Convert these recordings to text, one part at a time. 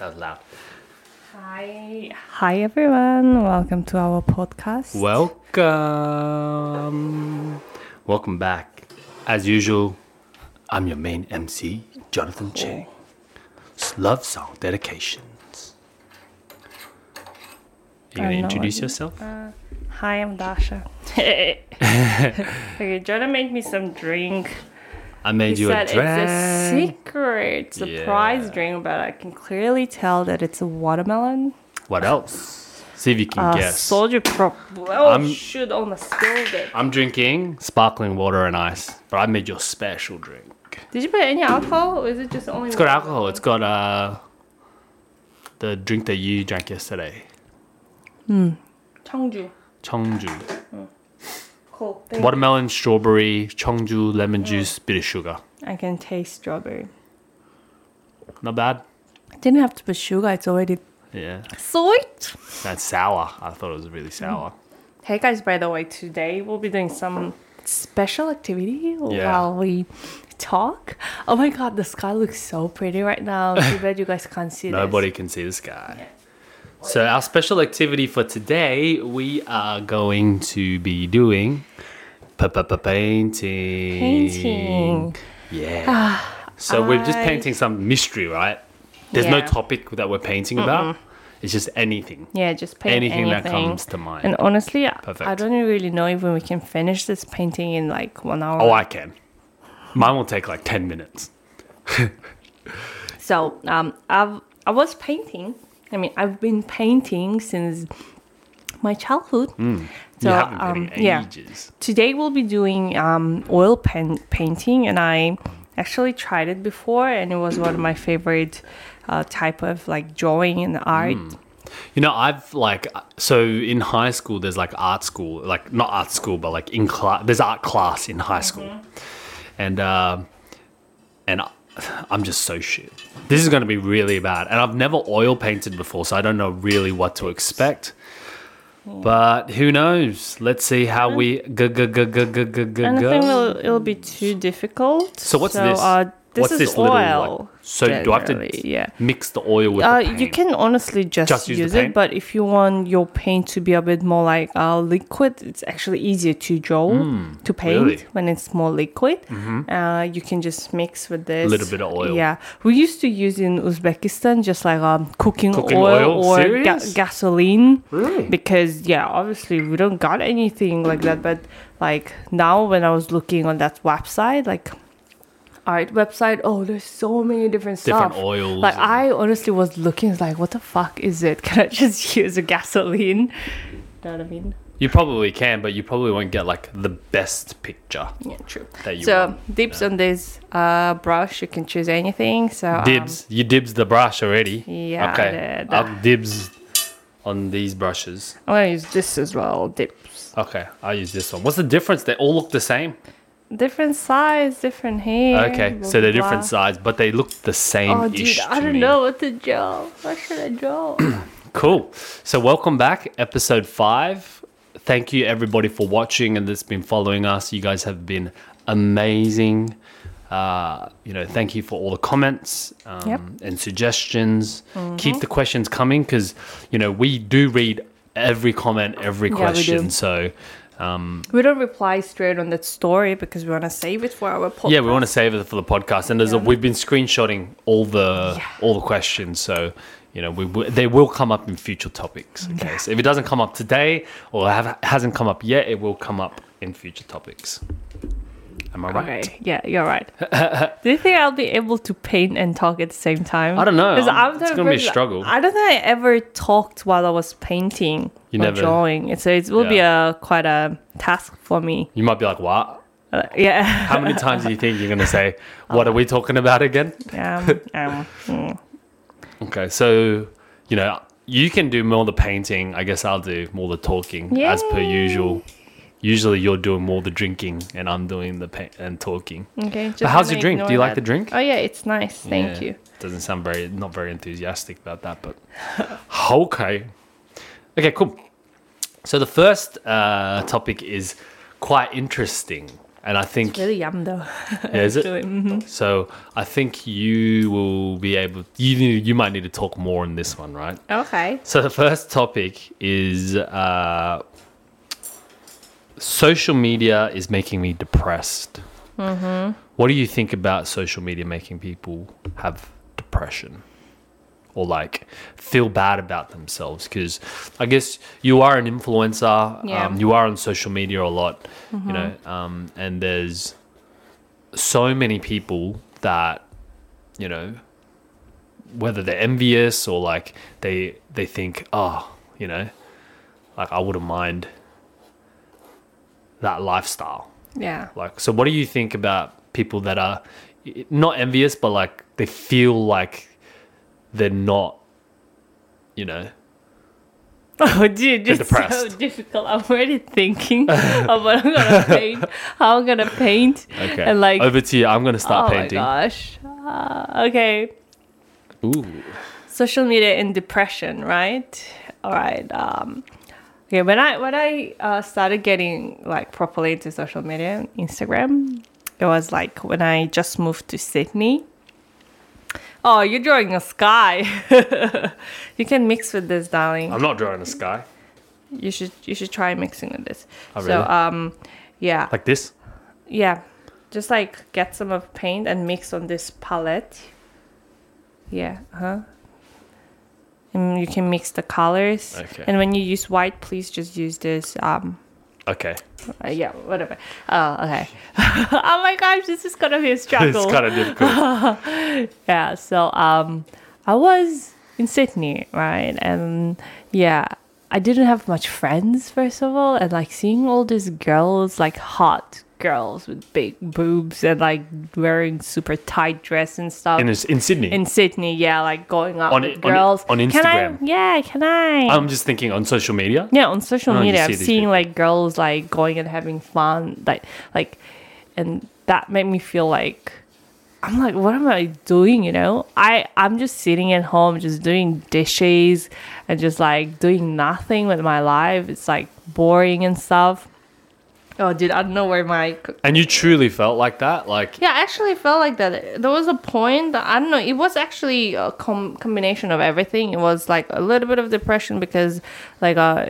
That was loud. Hi. Hi, everyone. Welcome to our podcast. Welcome. Welcome back. As usual, I'm your main MC, Jonathan oh. Chang. Love song dedications. Are You gonna introduce it. yourself? Uh, hi, I'm Dasha. okay, Jonah made me some drink. I made He you a drink. it's a secret surprise Yeah. drink, but I can clearly tell that it's a watermelon. What else? See if you can Uh, guess. Soldier Prop. Oh, I'm- shoot, almost spilled it. I'm drinking sparkling water and ice, but I made your special drink. Did you put any alcohol, or is it just only It's got alcohol. It's got uh the drink that you drank yesterday, Hmm. 청주. Chongju. Cool. Thank Watermelon, strawberry, Chongju, lemon juice, bit of sugar. I can taste strawberry. Not bad. Didn't have to put sugar, it's already Yeah, sweet. that's sour. I thought it was really mm. sour. Hey guys, by the way, today we'll be doing some special activity Yeah. while we talk. Oh my god, the sky looks so pretty right now. Too bad you guys can't see Nobody can see the sky. So our special activity for today, we are going to be doing painting. Painting. Yeah. so we're just painting some mystery, right? There's no topic that we're painting about. It's just anything. Yeah, just paint anything, anything. that comes to mind. And honestly, I- I don't really know if we can finish this painting in like one hour. oh, I can. Mine will take like 10 minutes. So um, I've I was painting. I mean, I've been painting since my childhood. So you haven't been um, yeah, ages. today we'll be doing um, oil pen painting, and I actually tried it before, and it was one of my favorite uh, type of like drawing and art. Hmm. You know, I've like so in high school. There's like art school, like not art school, but like in class. There's art class in high school, and uh, and I'm just so shit. This is going to be really bad, and I've never oil painted before, so I don't know really what to expect. But who knows? Let's see how we hmm. go go go go go go go. I don't think it'll, it'll be too difficult. So what's this? This what's is this oil. little like? So do I have to yeah. mix the oil with Uh, the paint? you can honestly just, Just use use, it, but if you want your paint to be a bit more like uh, liquid, it's actually easier to draw to paint really? Mm-hmm. when it's more liquid. Uh, you can just mix with this. A little bit of oil. Yeah, we used to use in Uzbekistan just like um, cooking, Cooking oil, oil? or ga- gasoline. Really? Because yeah, obviously we don't got anything like that, but like now when I was looking on that website, like art website, oh, there's so many different Different stuff. oils Like and- I honestly was looking, like, what the fuck is it? Can I just use a gasoline? You know what I mean? You probably can, but you probably won't get like the best picture Yeah, true. that you So want. dips on this uh, brush, you can choose anything. So um, Dibs. you dibs the brush already. Yeah, I Okay. I'll dibs on these brushes. I'm gonna use this as well. Dips, Okay, I'll use this one. What's the difference? They all look the same. Different size, different hair. Okay, blah, so they're blah, different size, but they look the same. Oh, dude, I don't know what to draw. What should I draw? Cool. So welcome back, episode five. Thank you everybody for watching and that's been following us. You guys have been amazing. Uh, you know, thank you for all the comments um, Yep. and suggestions. Keep the questions coming because you know we do read every comment, every Yeah, question. So um, we don't reply straight on that story because we want to save it for our podcast. yeah, we want to save it for the podcast, and there's a, we've been screenshotting all the all the questions. So you know, we w- they will come up in future topics. Okay, so if it doesn't come up today or have, hasn't come up yet, it will come up in future topics. Am I right? Okay, yeah, you're right. Do you think I'll be able to paint and talk at the same time? I don't know. I'm- I'm it's gonna be a struggle. I don't think I ever talked while I was painting You or never- drawing. So it will be a quite a task for me. You might be like, "What? Uh, yeah. How many times do you think you're gonna say? What are we talking about again?" um, um, mm. Okay, so you know, you can do more the painting. I guess I'll do more the talking as per usual. Usually, you're doing more the drinking, and I'm doing the pa- and talking. Okay. But how's your drink? Do you ignore like the drink? Oh yeah, it's nice. Thank Yeah, you. Doesn't sound very not very enthusiastic about that, but okay. Okay, cool. So the first uh, topic is quite interesting. and I think it's Really yum though. yeah, is it? Mhm. So I think you will be able. You you might need to talk more on this one, right? Okay. So the first topic is uh, social media is making me depressed. Mm-hmm. What do you think about social media making people have depression or like feel bad about themselves? Because I guess you are an influencer. Yeah. Um, you are on social media a lot, you know, um, and there's so many people that you know whether they're envious or like they they think oh you know like i wouldn't mind that lifestyle Yeah. like so what do you think about people that are not envious but like they feel like they're not you know Oh, dude, it's so difficult. I'm already thinking of what I'm gonna paint, how I'm gonna paint, okay and like, over to you i'm gonna oh start painting Oh my gosh. Uh, okay, Ooh. social media and depression, right? All right. Um, okay, when I when I uh, started getting like properly into social media, Instagram, it was like when I just moved to Sydney. Oh, you're drawing a sky. you can mix with this, darling. i'm not drawing a sky You should you should try mixing with this. Oh, really? So um, yeah, like this yeah, just like get some of paint and mix on this palette. Yeah, huh? And you can mix the colors. Okay. And when you use white, please just use this. Um, okay uh, yeah, whatever. Oh, okay. oh my gosh, this is gonna be a struggle. it's kind of difficult yeah so um i was in sydney right and yeah i didn't have much friends first of all and like seeing all these girls like hot girls with big boobs and like wearing super tight dress and stuff in, sydney in sydney yeah like going out On with i- on i- girls on Can I- Instagram? yeah can i i'm just thinking on social media yeah, on social Oh, media, I've seen people. like girls like going and having fun, like like, and that made me feel like I'm like, what am I doing? You know, I I'm just sitting at home, just doing dishes and just like doing nothing with my life. It's like boring and stuff. Oh, dude, I don't know where my and you truly felt like that like yeah, I actually felt like that. There was a point that I don't know. It was actually a com- combination of everything. It was like a little bit of depression because, like, uh,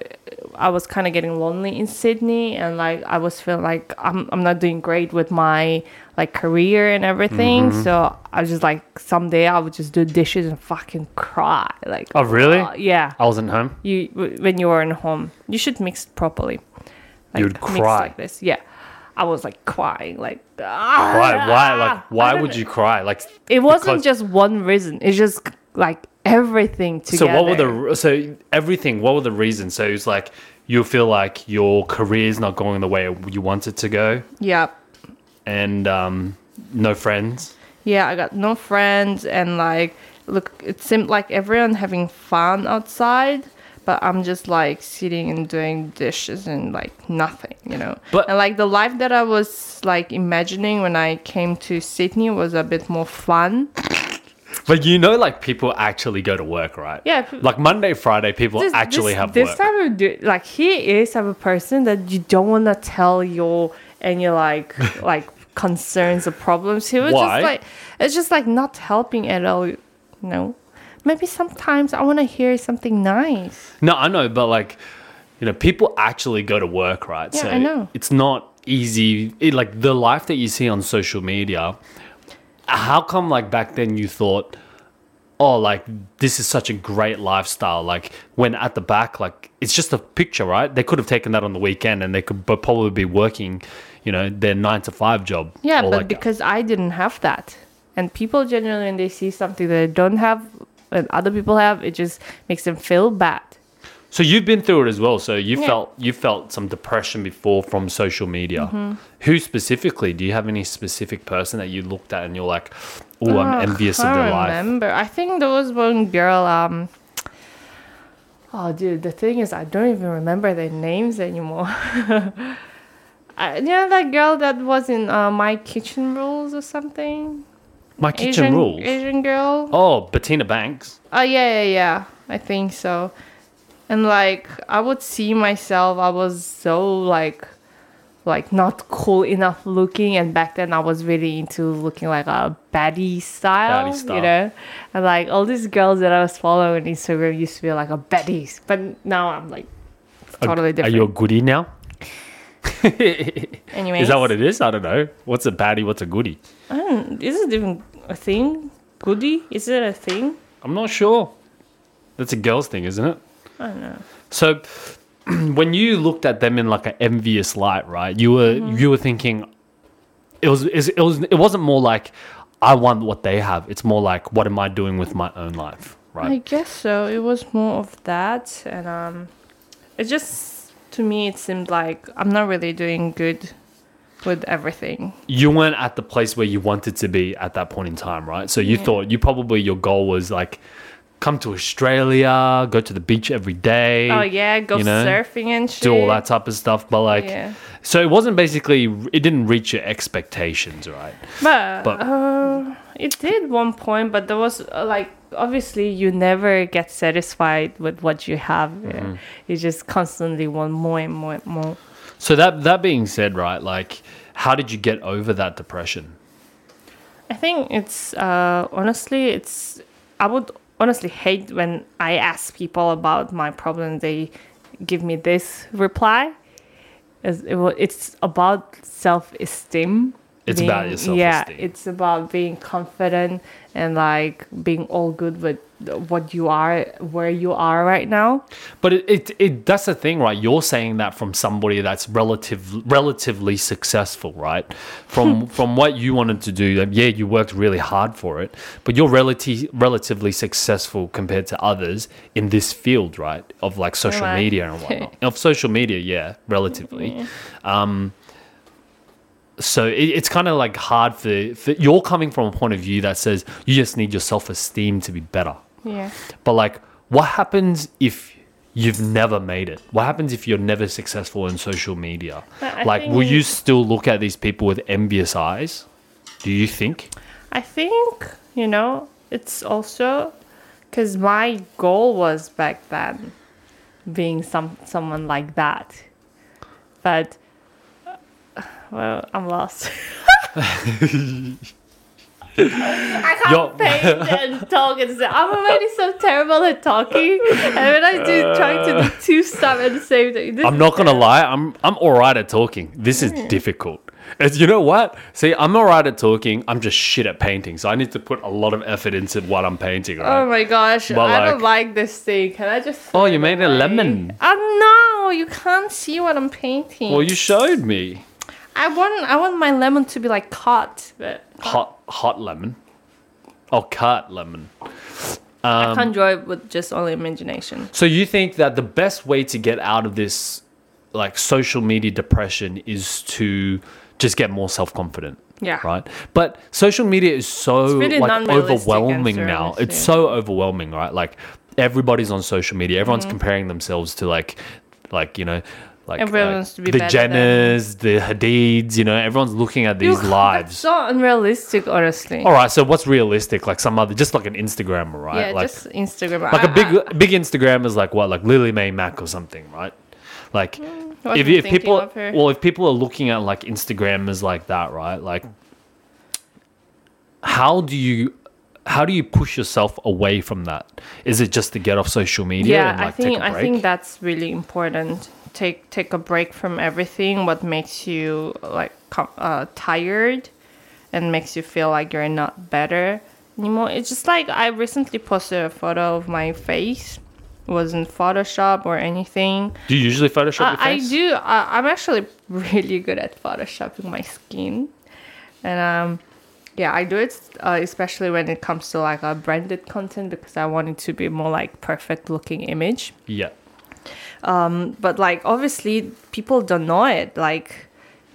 I was kind of getting lonely in Sydney, and like I was feeling like I'm I'm not doing great with my like career and everything. So I was just like someday I would just do dishes and fucking cry. Like, Oh, really? uh, yeah. i wasn't home You when you were in home, you should mix it properly. Like, You'd mix cry. like this. Yeah. I was like crying, like why why like why would you cry like it wasn't just one reason. It's just like everything together. so what were the so everything what were the reasons so it's like you feel like your career's not going the way you want it to go Yeah. and um no friends Yeah, I got no friends and like look it seemed like everyone having fun outside, but I'm just like sitting and doing dishes and like nothing, you know. But- and like the life that I was like imagining when I came to Sydney was a bit more fun. but you know like people actually go to work right Yeah, like monday friday people this, actually this, have this work type of du- like he is type of person that you don't want to tell your and your like like concerns or problems. He was Why? just like it's just like not helping at all. You know, maybe sometimes I want to hear something nice. no i know but like you know people actually go to work right Yeah, I know. it's not easy it, like the life that you see on social media how come like back then you thought oh like this is such a great lifestyle like when at the back like it's just a picture right they could have taken that on the weekend and they could but probably be working you know their nine to five job Yeah, but like because I didn't have that, and people generally when they see something that they don't have and other people have, it just makes them feel bad. so you've been through it as well so you Yeah. felt you felt some depression before from social media Mm-hmm. who specifically do you have any specific person that you looked at and you're like oh i'm envious of I their life remember. I think there was one girl. Um. Oh, dude. The thing is, I don't even remember their names anymore. I, you know that girl that was in uh, My Kitchen Rules or something. My kitchen Asian, rules Asian girl. oh bettina banks Oh yeah, yeah, yeah. I think so. And like I would see myself, I was so like like not cool enough looking and back then I was really into looking like a baddie style, Baddie style. you know. And like all these girls that I was following on Instagram used to be like a baddies, but now I'm like totally Are different. Are you a goodie now? Anyways, Is that what it is? I don't know. What's a baddie? What's a goodie? I don't, is it even a thing? Goodie? Is it a thing? I'm not sure. That's a girl's thing, isn't it? I don't know. So when you looked at them in like an envious light, right? You were Mm-hmm. you were thinking it was it was it wasn't more like I want what they have. It's more like what am I doing with my own life, right? I guess so. It was more of that, and um, it just to me it seemed like I'm not really doing good with everything. You weren't at the place where you wanted to be at that point in time, right? So you thought you probably your goal was like come to Australia, go to the beach every day. Oh yeah, go you know, surfing and shit. do all that type of stuff, but like Yeah. so it wasn't basically it didn't reach your expectations, right? But, But- uh, it did one point, but there was uh, like obviously you never get satisfied with what you have. Mm-hmm. You just constantly want more and more and more. So that that being said, right, like how did you get over that depression? I think it's uh, honestly, it's I would honestly hate when I ask people about my problem. They give me this reply. It's, it, wa- it's about self esteem. It's about your Yeah, it's about being confident and like being all good with what you are, where you are right now. But it, it, it that's the thing, right? You're saying that from somebody that's relative relatively successful, right? From from what you wanted to do, like, yeah, you worked really hard for it, but you're relative relatively successful compared to others in this field, right? Of like social I? media and whatnot. of social media, yeah, relatively. Um, so it, it's kind of like hard for, for you're coming from a point of view that says you just need your self esteem to be better. Yeah. But like, what happens if you've never made it? What happens if you're never successful in social media? Like, will you still look at these people with envious eyes? Do you think? I think, you know, it's also because my goal was back then being some someone like that. But, uh, well, I'm lost. I can't Yo. paint and talk at and say, I'm already so terrible at talking. And when I do trying to do two stuff at the same time, this I'm not gonna terrible. lie. I'm I'm alright at talking. This is Mm. difficult. It's, you know what? See, I'm alright at talking. I'm just shit at painting. So I need to put a lot of effort into what I'm painting. Right? Oh my gosh, But I don't like- like this thing. Can I just? Oh, you made a lemon. Oh no, you can't see what I'm painting. well, you showed me I want I want my lemon to be like cut, but hot hot lemon. Oh, cut lemon. I can't draw it with just only imagination. So you think that the best way to get out of this like social media depression is to just get more self-confident. Yeah. Right? But social media is so really like non-realistic overwhelming now. It's so overwhelming, right? Like everybody's on social media. Everyone's Mm-hmm. comparing themselves to like like, you know, like Everyone uh, wants to be the Jenners, the Hadids, you know, everyone's looking at these lives. so unrealistic, honestly. All right, so what's realistic? Like some other, just like an Instagrammer, right? yeah, like, just Instagram. like a I- big I- big Instagram is like what like Lily Maymac or something, right? Like if, if people well if people are looking at like Instagrammers like that, right? Like how do you how do you push yourself away from that? Is it just to get off social media yeah, and like I think a I think that's really important. Take take a break from everything. What makes you like uh, tired, and makes you feel like you're not better anymore. It's just like I recently posted a photo of my face. It wasn't Photoshop or anything. do you usually Photoshop Uh, your I do. Uh, I'm actually really good at photoshopping my skin, and um, yeah, I do it uh, especially when it comes to like a branded content because I want it to be more like perfect looking image. Yeah. But like obviously, people don't know it. Like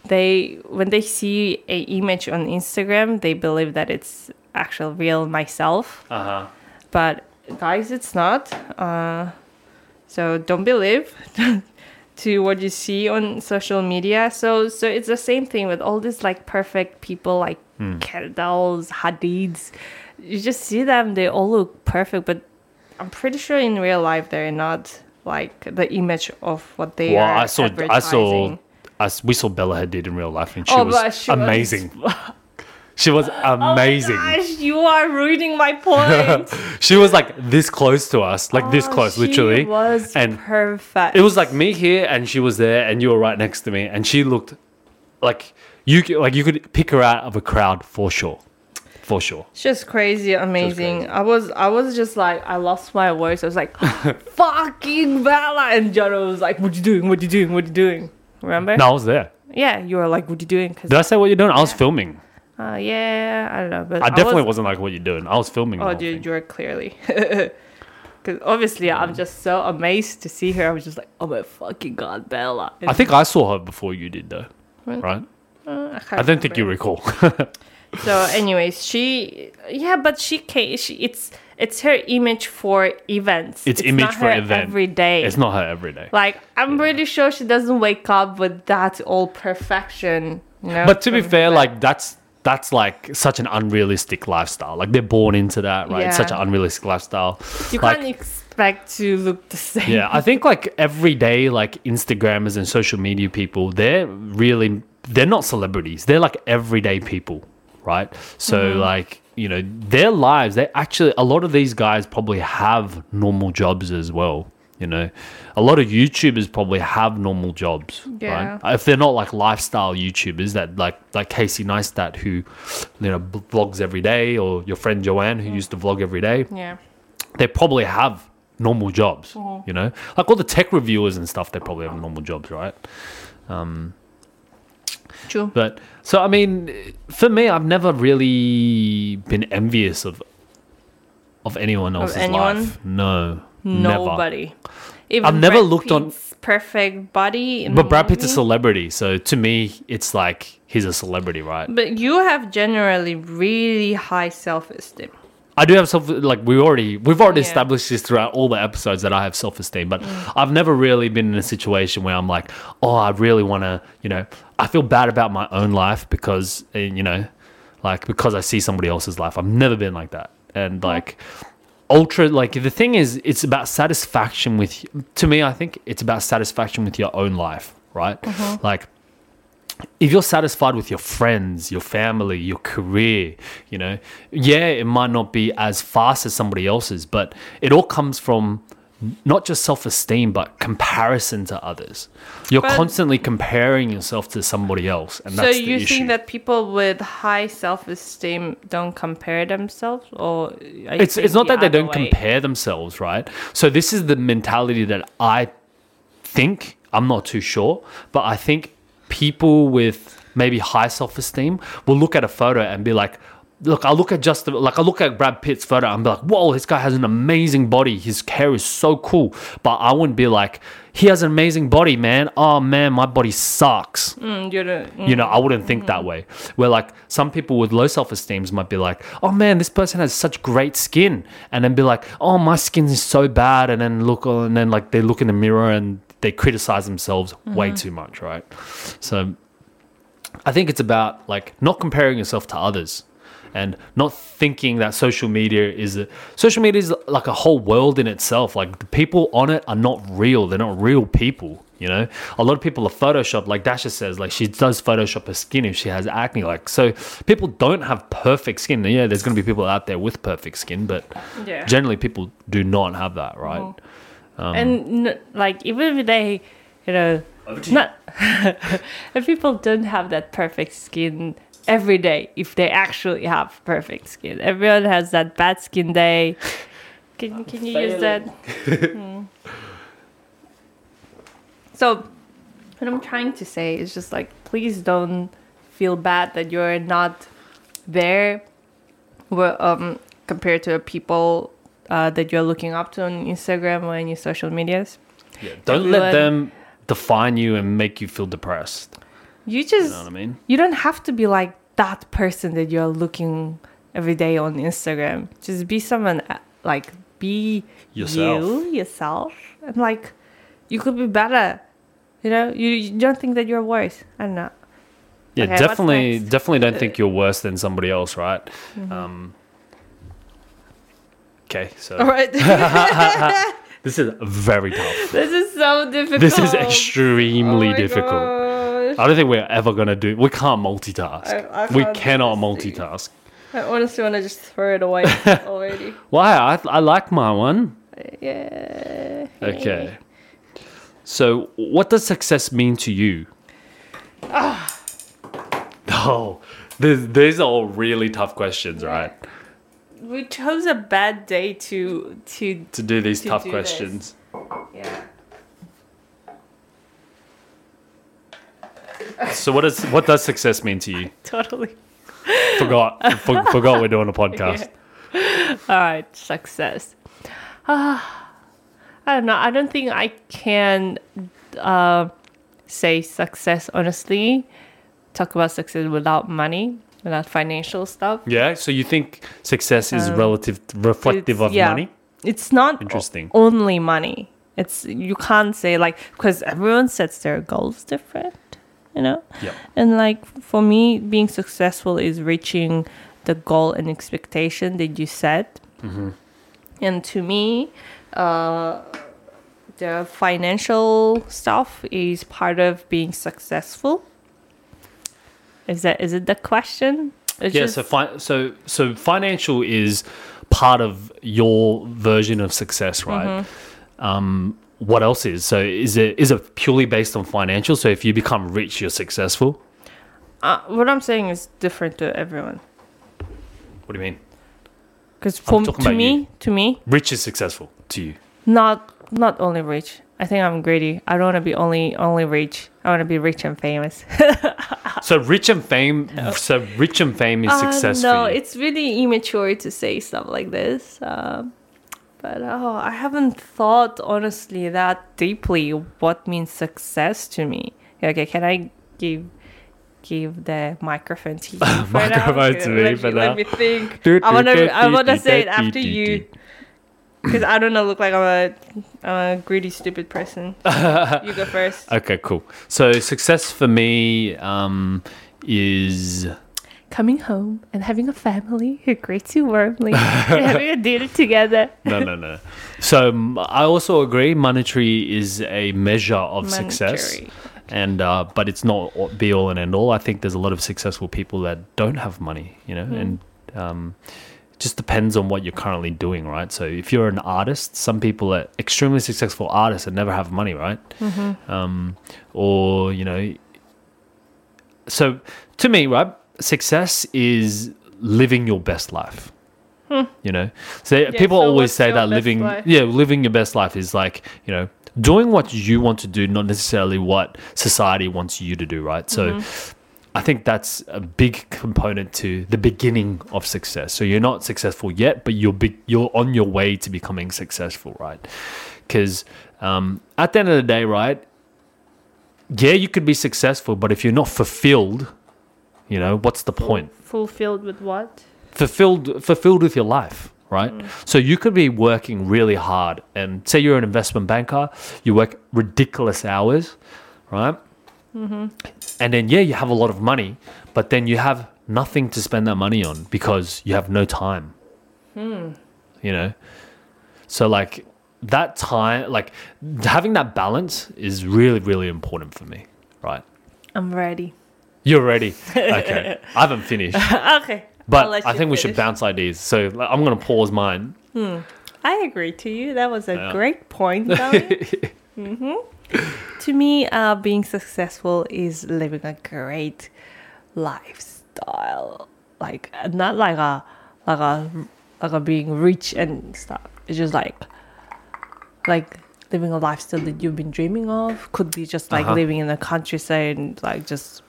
they when they see a image on Instagram, they believe that it's actual real myself. Uh-huh. but guys it's not. Uh, so don't believe to what you see on social media. So so it's the same thing with all these like perfect people like Kendalls, Hadids. You just see them they all look perfect but I'm pretty sure in real life they're not like the image of what they Well, are I saw I saw us we saw Bella Hadid in real life, and she Oh, was she was- amazing. Oh she was amazing. Oh gosh, you are ruining my point. she was like this close to us, like this Oh, close, she literally. was and perfect. it was like me here, and she was there, and you were right next to me, and she looked like you like you could pick her out of a crowd for sure, for sure. It's just crazy, amazing. crazy. I was, I was just like, I lost my voice. I was like, "Fucking Bella!" And Jono was like, "What you doing? What you doing? What you doing?" Remember? No, I was there. Yeah, you were like, "What you doing?" Cause, Did I say what you're doing? I was filming. uh, yeah, I don't know, but I definitely was, not like what you're doing. I was filming. Oh, dude, thing. you were clearly. Because obviously, I'm just so amazed to see her. I was just like, "Oh my fucking god, Bella!" I think I saw her before you did, though. What? Right? Uh, I, I don't think you recall. So, anyways, she yeah, but she came. She it's it's her image for events. It's image not for her event. every day. it's not her every day. like I'm pretty sure she doesn't wake up with that all perfection. You know. But to be fair, that. like that's that's like such an unrealistic lifestyle. Like they're born into that, right? It's such an unrealistic lifestyle. you like- can't expect to look the same. Yeah, I think like every day, like Instagrammers and social media people, they're really they're not celebrities. They're like everyday people, right? So Mm-hmm. like you know their lives, they actually a lot of these guys probably have normal jobs as well. You know, a lot of YouTubers probably have normal jobs, Yeah. right? If they're not like lifestyle YouTubers that like like Casey Neistat who, you know, vlogs every day, or your friend Joanne who used to vlog every day Yeah. they probably have normal jobs. Mm-hmm. You know, like all the tech reviewers and stuff, they probably have normal jobs, right? True. But so I mean, for me, I've never really been envious of of anyone else's anyone? life. No, never. Nobody. Even I've never Brad looked on- perfect body. But Brad Pitt's a celebrity, so to me, it's like he's a celebrity, right? But you have generally really high self-esteem. I do have self like we already we've already Yeah. established this throughout all the episodes that I have self esteem, but I've never really been in a situation where I'm like, oh, I really want to, you know, I feel bad about my own life because uh, you know, like because I see somebody else's life. I've never been like that, and like ultra like the thing is, it's about satisfaction with. To me, I think it's about satisfaction with your own life, right? Like if you're satisfied with your friends, your family, your career, you know, yeah, it might not be as fast as somebody else's, but it all comes from not just self esteem, but comparison to others. You're But- constantly comparing yourself to somebody else, and So that's the you issue. think that people with high self-esteem don't compare themselves, or it's it's not that they don't way? compare themselves, right? So this is the mentality that I think I'm not too sure, but I think people with maybe high self-esteem will look at a photo and be like, look, I look at just like I look at Brad Pitt's photo and be like, whoa, this guy has an amazing body. His hair is so cool. But I wouldn't be like, he has an amazing body, man. Oh man, my body sucks. Mm, mm. You know, I wouldn't think that way. Where like some people with low self esteem might be like, oh man, this person has such great skin. And then be like, oh, my skin is so bad. And then look, and then like they look in the mirror and they criticize themselves way mm-hmm. too much, right? So I think it's about like not comparing yourself to others and not thinking that social media is a social media is like a whole world in itself. Like the people on it are not real. They're not real people. You know, a lot of people are photoshopped. Like Dasha says, like she does Photoshop her skin if she has acne. Like so, people don't have perfect skin. Yeah, there's going to be people out there with perfect skin, but Yeah. generally people do not have that, right? Mm-hmm. and n- like even if they, you know, not if people don't have that perfect skin every day, if they actually have perfect skin, everyone has that bad skin day. Can can you use that? Hmm. So, what I'm trying to say is just like, please don't feel bad that you're not there, um, compared to people uh, that you're looking up to on Instagram or any social medias. Don't let them define you and make you feel depressed. You just You know what I mean? you don't have to be like that person that you're looking every day on Instagram. Just be someone uh, like be Yourself. you yourself, and like you could be better. You know, you, you don't think that you're worse. I don't know. Yeah, Okay, definitely. Definitely don't think you're worse than somebody else, right? Mm-hmm. Um, okay, so All right, this is very tough. this is so difficult. This is extremely Oh my difficult. gosh. I don't think we're ever gonna do. We can't multitask. I- I we cannot multitask. I honestly want to just throw it away already. Why? I, I like my one. Yeah. Okay. So, what does success mean to you? Ah. Oh, these, these are all really tough questions, right? We chose a bad day to to To do these To tough do questions. yeah. So, what does what does success mean to you? Totally. Forgot. for, forgot we're doing a podcast. All right, success. Ah, I don't know. I don't think I can uh, say success honestly. Talk about success without money, without financial stuff. Yeah. So you think success is Um, relative, reflective of yeah. money? It's not Interesting. only money. It's you can't say like because everyone sets their goals different, you know. Yep. And like for me, being successful is reaching the goal and expectation that you set. Mm-hmm. And to me, uh, the financial stuff is part of being successful. Is that is it the question? It's Yeah. just- So, fi- so so financial is part of your version of success, right? Mm-hmm. Um, what else is? So is it is it purely based on financial? So if you become rich, you're successful. uh, what I'm saying is different to everyone. What do you mean? Because for to me, you. to me, Rich is successful to you. not not only rich. I think I'm greedy. I don't want to be only only rich. I want to be rich and famous. So rich and fame. So rich and fame is success Uh, no, for you. it's really immature to say stuff like this. Um, but oh, I haven't thought honestly that deeply what means success to me. Okay, can I give give the microphone to you? now? Microphone to me let for Let me think. I wanna I wanna say it after you. Because I don't know, look like I'm a, I'm a greedy, stupid person. you go first. Okay, cool. So success for me um, is Coming home and having a family who greets you warmly and having a dinner together. no, no, no. So um, I also agree. Monetary is a measure of success, and uh, but it's not be all and end all. I think there's a lot of successful people that don't have money, you know, and um, it just depends on what you're currently doing, right? So if you're an artist, some people are extremely successful artists and never have money, right? Um, or you know, so to me, right, success is living your best life. You know, so people so always say that living, life? yeah, living your best life is like you know doing what you want to do, not necessarily what society wants you to do, right? So. I think that's a big component to the beginning of success. So you're not successful yet, but you're big, you're on your way to becoming successful, right? Because um, at the end of the day, right? Yeah, you could be successful, but if you're not fulfilled, you know, what's the point? Fulfilled with what? fulfilled fulfilled with your life right so you could be working really hard and say you're an investment banker you work ridiculous hours right Mm-hmm. and then yeah you have a lot of money but then you have nothing to spend that money on because you have no time hmm. you know so like that time like having that balance is really really important for me right I'm ready. you're ready okay i haven't finished okay. But I think we should bounce ideas. So like, I'm going to pause mine. Hmm. I agree to you. That was a Yeah. great point. Darling. To me, uh, being successful is living a great lifestyle. Like not like a like a like a being rich and stuff. It's just like like living a lifestyle that you've been dreaming of. Could be just like Uh-huh. living in the countryside and like just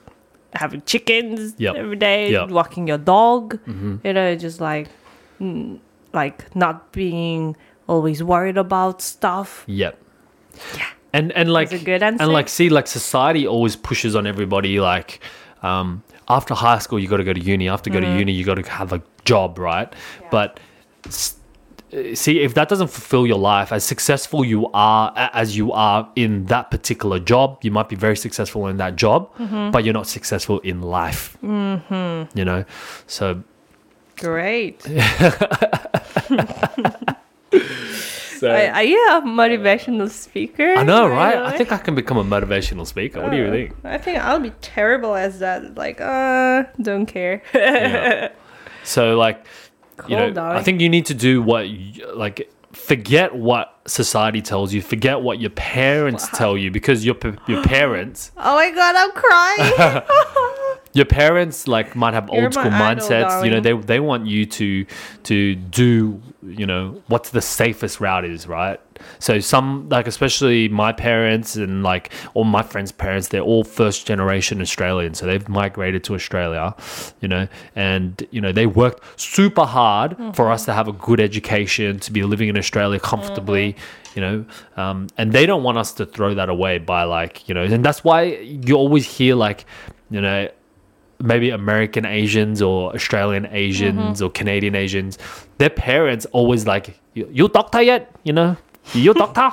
having chickens Yep. every day, Yep. walking your dog. Mm-hmm. You know, just like mm, like not being always worried about stuff. Yep. Yeah. And and like a good answer. and like see like society always pushes on everybody like um after high school you got to go to uni after go to Mm-hmm. uni you got to have a job right but uh, see if that doesn't fulfill your life as successful you are as you are in that particular job you might be very successful in that job Mm-hmm. but you're not successful in life mm-hmm. you know so Great. So Are, are you a motivational speaker? I know, right? I think I can become a motivational speaker. What do you think? I think I'll be terrible as that. Like, uh, don't care. Yeah. So like, you know, Cool, I think you need to do what you, like forget what society tells you, forget what your parents tell you because your your parents oh my god, I'm crying. your parents like might have You're old school idol, mindsets you know they they want you to to do you know what's the safest route is right? So some like especially my parents and like all my friends parents they're all first generation australian so they've migrated to australia you know and you know they worked super hard for us to have a good education to be living in australia comfortably you know um, and they don't want us to throw that away by like you know and that's why you always hear like you know maybe American Asians or Australian Asians mm-hmm. or Canadian Asians, their parents always like, you, you doctor yet? You know, you doctor?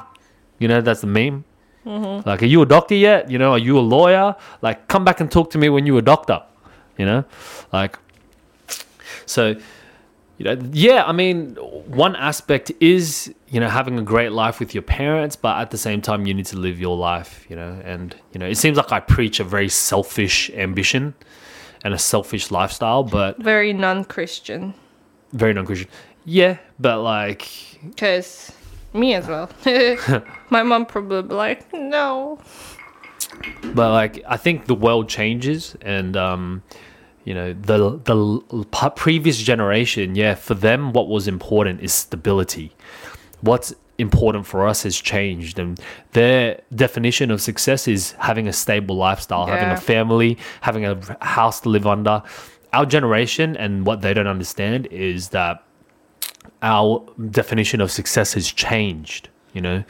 you know, that's the meme. Mm-hmm. Like, are you a doctor yet? You know, are you a lawyer? Like, come back and talk to me when you a doctor. You know, like, so, you know, yeah, I mean, one aspect is, you know, having a great life with your parents, but at the same time, you need to live your life, you know, and, you know, it seems like I preach a very selfish ambition and a selfish lifestyle, but Very non-Christian. very non Christian. Yeah, but like, Cause me as well. My mom probably be like, no. but like, I think the world changes, and um, you know, the the previous generation, yeah, for them, what was important is stability. What's important for us has changed, and their definition of success is having a stable lifestyle, having a family, having a house to live under. Our generation, and what they don't understand is that our definition of success has changed, you know,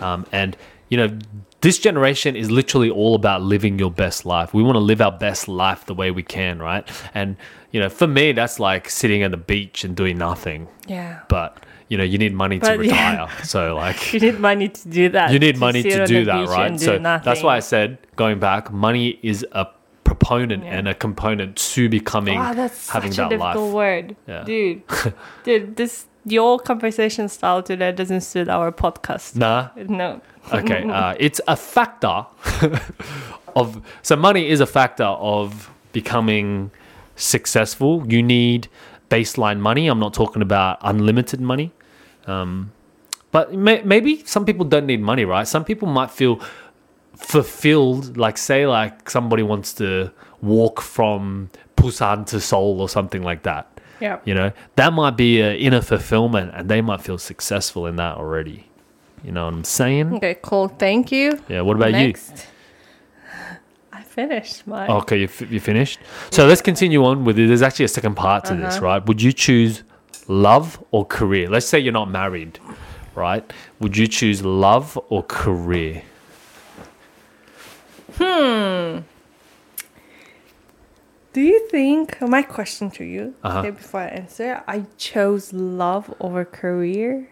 um, and you know, this generation is literally all about living your best life. We want to live our best life the way we can, right? And you know, for me, that's like sitting at the beach and doing nothing. Yeah. But you know, you need money to But, yeah. retire, so like. You need money to do that. You need to money to do that, right? do So that's why I said, going back, money is a proponent Yeah. and a component to becoming Wow, that's having such a that life. difficult word, Yeah. dude. dude, this your conversation style today doesn't suit our podcast. Nah, No. Okay, uh, it's a factor of so money is a factor of becoming successful. You need baseline money. I'm not talking about unlimited money, um, but may, maybe some people don't need money, right? Some people might feel fulfilled. Like say, like somebody wants to walk from Busan to Seoul or something like that. Yeah. You know, that might be an inner fulfillment, and they might feel successful in that already. You know what I'm saying? Okay, cool. Thank you. Yeah. What about Next. I finished my. Okay, you, f- you finished. So let's continue on with it. There's actually a second part to this, Uh-huh. right? Would you choose love or career? Let's say you're not married, right? Would you choose love or career? Hmm. Do you think my question to you? Uh-huh. Before I answer, I chose love over career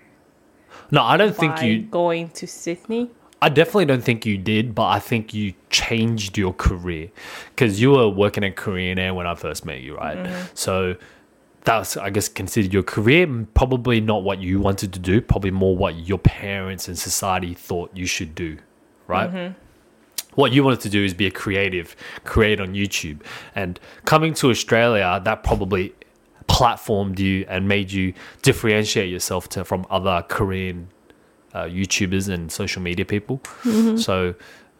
No, I don't think you. going to Sydney. I definitely don't think you did, but I think you changed your career because you were working at Korean Air when I first met you, right? So that's, I guess, considered your career. Probably not what you wanted to do, probably more what your parents and society thought you should do, right? What you wanted to do is be a creative, create on YouTube. And coming to Australia, that probably platformed you and made you differentiate yourself to, from other Korean uh, YouTubers and social media people. So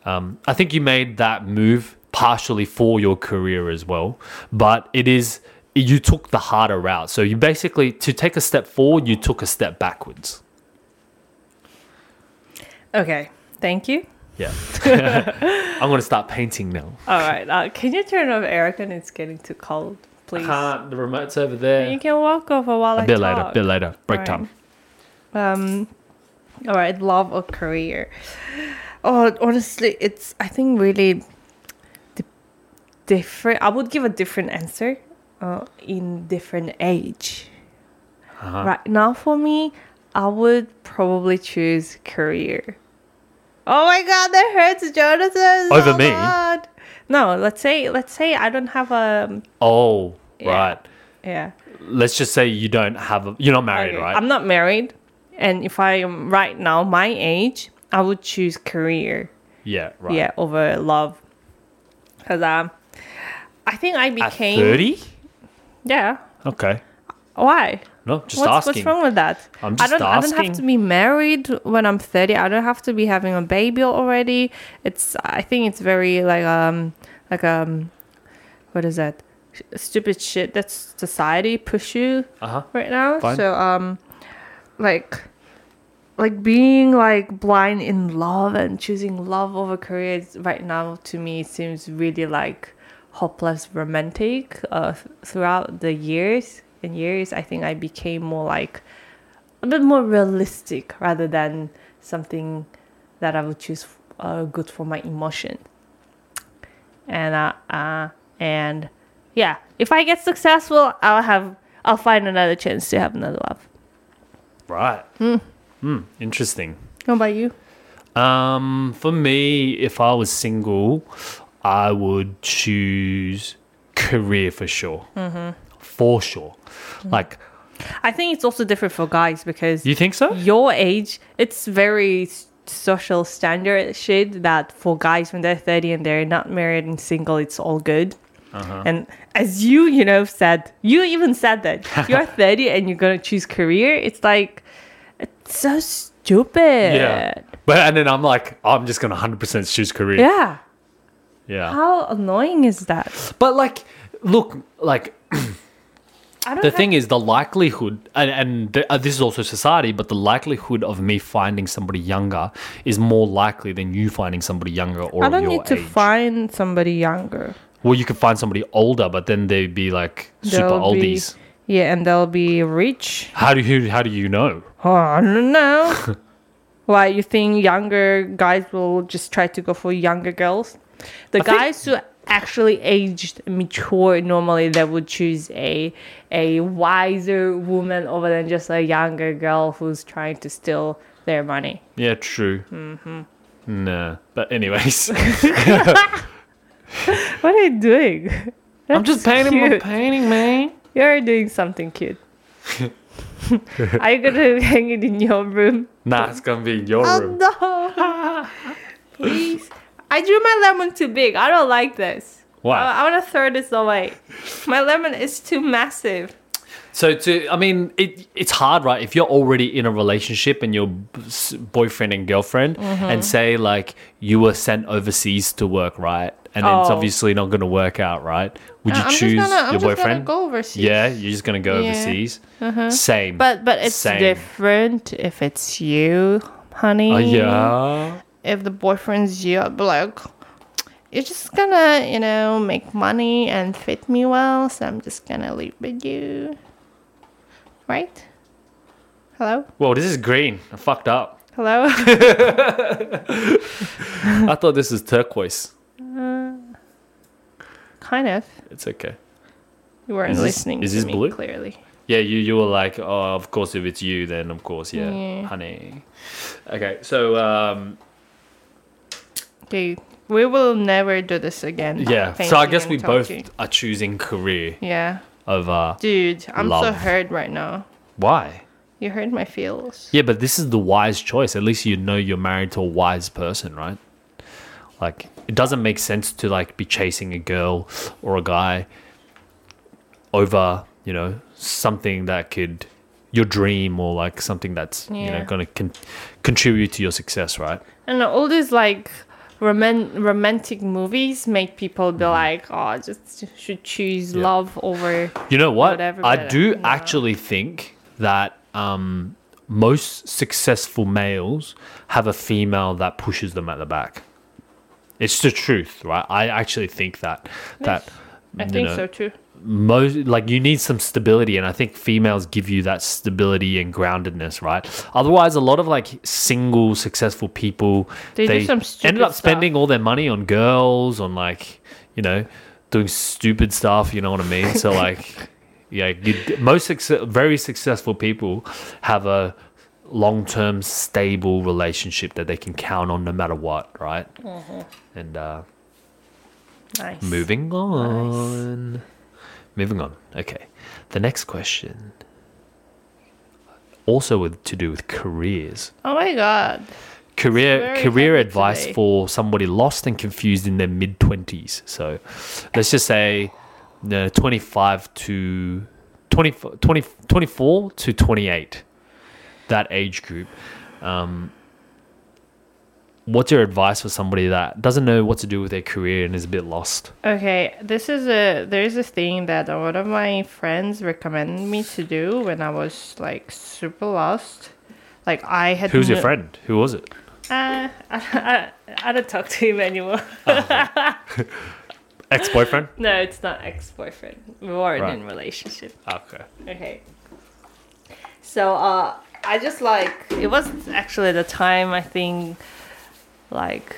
um, I think you made that move partially for your career as well, but it is you took the harder route. So you basically to take a step forward, you took a step backwards. Okay, thank you. Yeah, I'm gonna start painting now. All right, uh, can you turn off aircon? It's getting too cold, please. Can't the remote's over there? You can walk over while I A bit talk. later, bit later, break Alright. time. Um, all right, love or career. Oh, honestly, it's I think really di- different. I would give a different answer uh, in different age. Uh-huh. Right now, for me, I would probably choose career. Oh my god, that hurts, Jonathan. Over so me? bad. No, let's say let's say I don't have a Oh, Yeah. right. yeah. Let's just say you don't have a, you're not married, Okay, right? I'm not married, And if I am right now my age, I would choose career. Yeah, right. Yeah, over love. Cause um, I think I became 30? Yeah. Okay. Why? No, just what's, asking. what's wrong with that? I'm I don't. I don't have to be married when I'm 30. I don't have to be having a baby already. It's. I think it's very like um like um, what is that? Stupid shit that society push you Uh-huh. right now. Fine. So um, like, like being like blind in love and choosing love over career is- right now to me seems really like hopeless romantic. Uh, throughout the years and years, I think I became more like a bit more realistic rather than something that I would choose uh, good for my emotion. And uh, uh and yeah, if I get successful, I'll have I'll find another chance to have another love. Right. Hmm. Interesting. How about you? Um, for me, if I was single, I would choose career for sure. Mm-hmm. For sure. Like, I think it's also different for guys because you think so? your age, it's very social standard shit that for guys when they're 30 and they're not married and single, it's all good. And as you, you know, said, you even said that you're 30 and you're going to choose career. It's like, it's so stupid. Yeah. But and then I'm like, I'm just gonna 100% choose career. Yeah. Yeah. How annoying is that? But like, look, like the thing is, the likelihood, and, and th- uh, this is also society, but the likelihood of me finding somebody younger is more likely than you finding somebody younger or I don't your need to age. find somebody younger. well, you could find somebody older, but then they'd be like super They'll be- oldies. Yeah, and they'll be rich. How do you how do you know? Oh, I don't know. Why you think younger guys will just try to go for younger girls? The I think- guys who actually aged mature normally they would choose a a wiser woman over than just a younger girl who's trying to steal their money. Yeah, true. Mm-hmm. Nah, but anyways, What are you doing? I'm just That's painting my painting, man. You're doing something cute. are you gonna hang it in your room? Nah, it's gonna be in your room. Oh room. no! Please. I drew my lemon too big. I don't like this. Why? I, I want to throw this away. My lemon is too massive. So to, I mean, it it's hard, right? If you're already in a relationship and you're boyfriend and girlfriend, Mm-hmm. and say like you were sent overseas to work, right? And it's Oh. obviously not going to work out, right? Would uh, you I'm choose gonna, I'm your boyfriend? gonna go overseas. Yeah, you're just gonna go Yeah. overseas. Uh-huh. Same. But but it's Same. different if it's you, honey. Oh yeah. If the boyfriend's you, I'd be like, you're just gonna, you know, make money and fit me well, so I'm just gonna live with you. Right? Hello? Whoa, this is green. I fucked up. Hello? I thought this was turquoise. kind of. It's okay. You weren't Is this- listening is to this me blue? clearly. Yeah, you you were like, oh, of course, if it's you, then of course, yeah, Yeah. honey. Okay, so um, Okay, we will never do this again. yeah, so I guess we both are choosing career Yeah, over uh, dude, I'm so Love. hurt right now. why. You hurt my feels. Yeah, but this is the wise choice. At least you know you're married to a wise person, right? Like it doesn't make sense to like be chasing a girl or a guy over, you know, something that could your dream or like something that's you know going to con- contribute to your success, right? And all these like roman- romantic movies make people be like, oh, I just should choose Yeah. love over. You know what? Whatever, I do no. actually think that um, most successful males have a female that pushes them at the back. It's the truth, right? I actually think that that I think know, so too. Most like you need some stability and i think females give you that stability and groundedness right otherwise a lot of like single successful people They some ended up spending all their money on girls on like you know doing stupid stuff you know what i mean so like yeah you, most success, very successful people have a long-term stable relationship that they can count on no matter what right Mm-hmm. and uh Nice. Moving on. Moving on. Okay. The next question. also with to do with careers. Oh my god. Career career advice today. for somebody lost and confused in their mid twenties. So let's just say uh, twenty five to 20, 20 24 to twenty eight. That age group. Um, what's your advice for somebody that doesn't know what to do with their career and is a bit lost? Okay, this is a there's a thing that one of my friends recommended me to do when I was like super lost. Like I had Who's your friend? Who was it? Uh, I, I, I don't talk to him anymore. Ex boyfriend? no, it's not ex boyfriend. We weren't Right. in relationship. Okay. Okay. So uh I just like it was actually the time I think like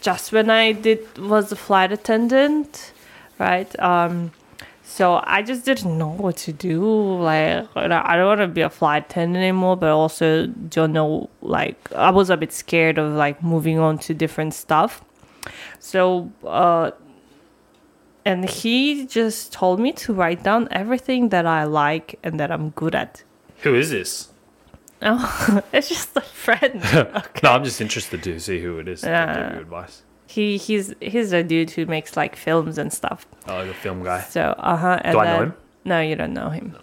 just when I did was a flight attendant, right? Um so I just didn't know what to do. Like I don't want to be a flight attendant anymore, but also don't know like I was a bit scared of like moving on to different stuff. So uh and he just told me to write down everything that I like and that I'm good at. Who is this? Oh, it's just a friend. No, I'm just interested to see who it is. Yeah. give you advice. he he's he's a dude who makes like films and stuff. Oh, the film guy. So uh huh. Do I know him? No, you don't know him.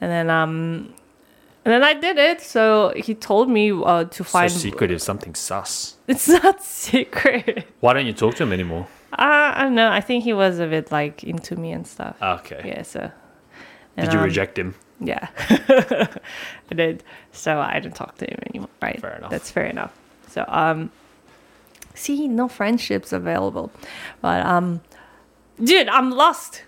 And then um, and then I did it. So he told me uh, to find. so secretive, something sus. It's not secret. Why don't you talk to him anymore? Uh, I don't know. I think he was a bit like into me and stuff. Okay. Yeah. So. Did you um, reject him? Yeah, I did. So I didn't talk to him anymore. Right. Fair enough. That's fair enough. So um, see, no friendships available, but um, dude, I'm lost.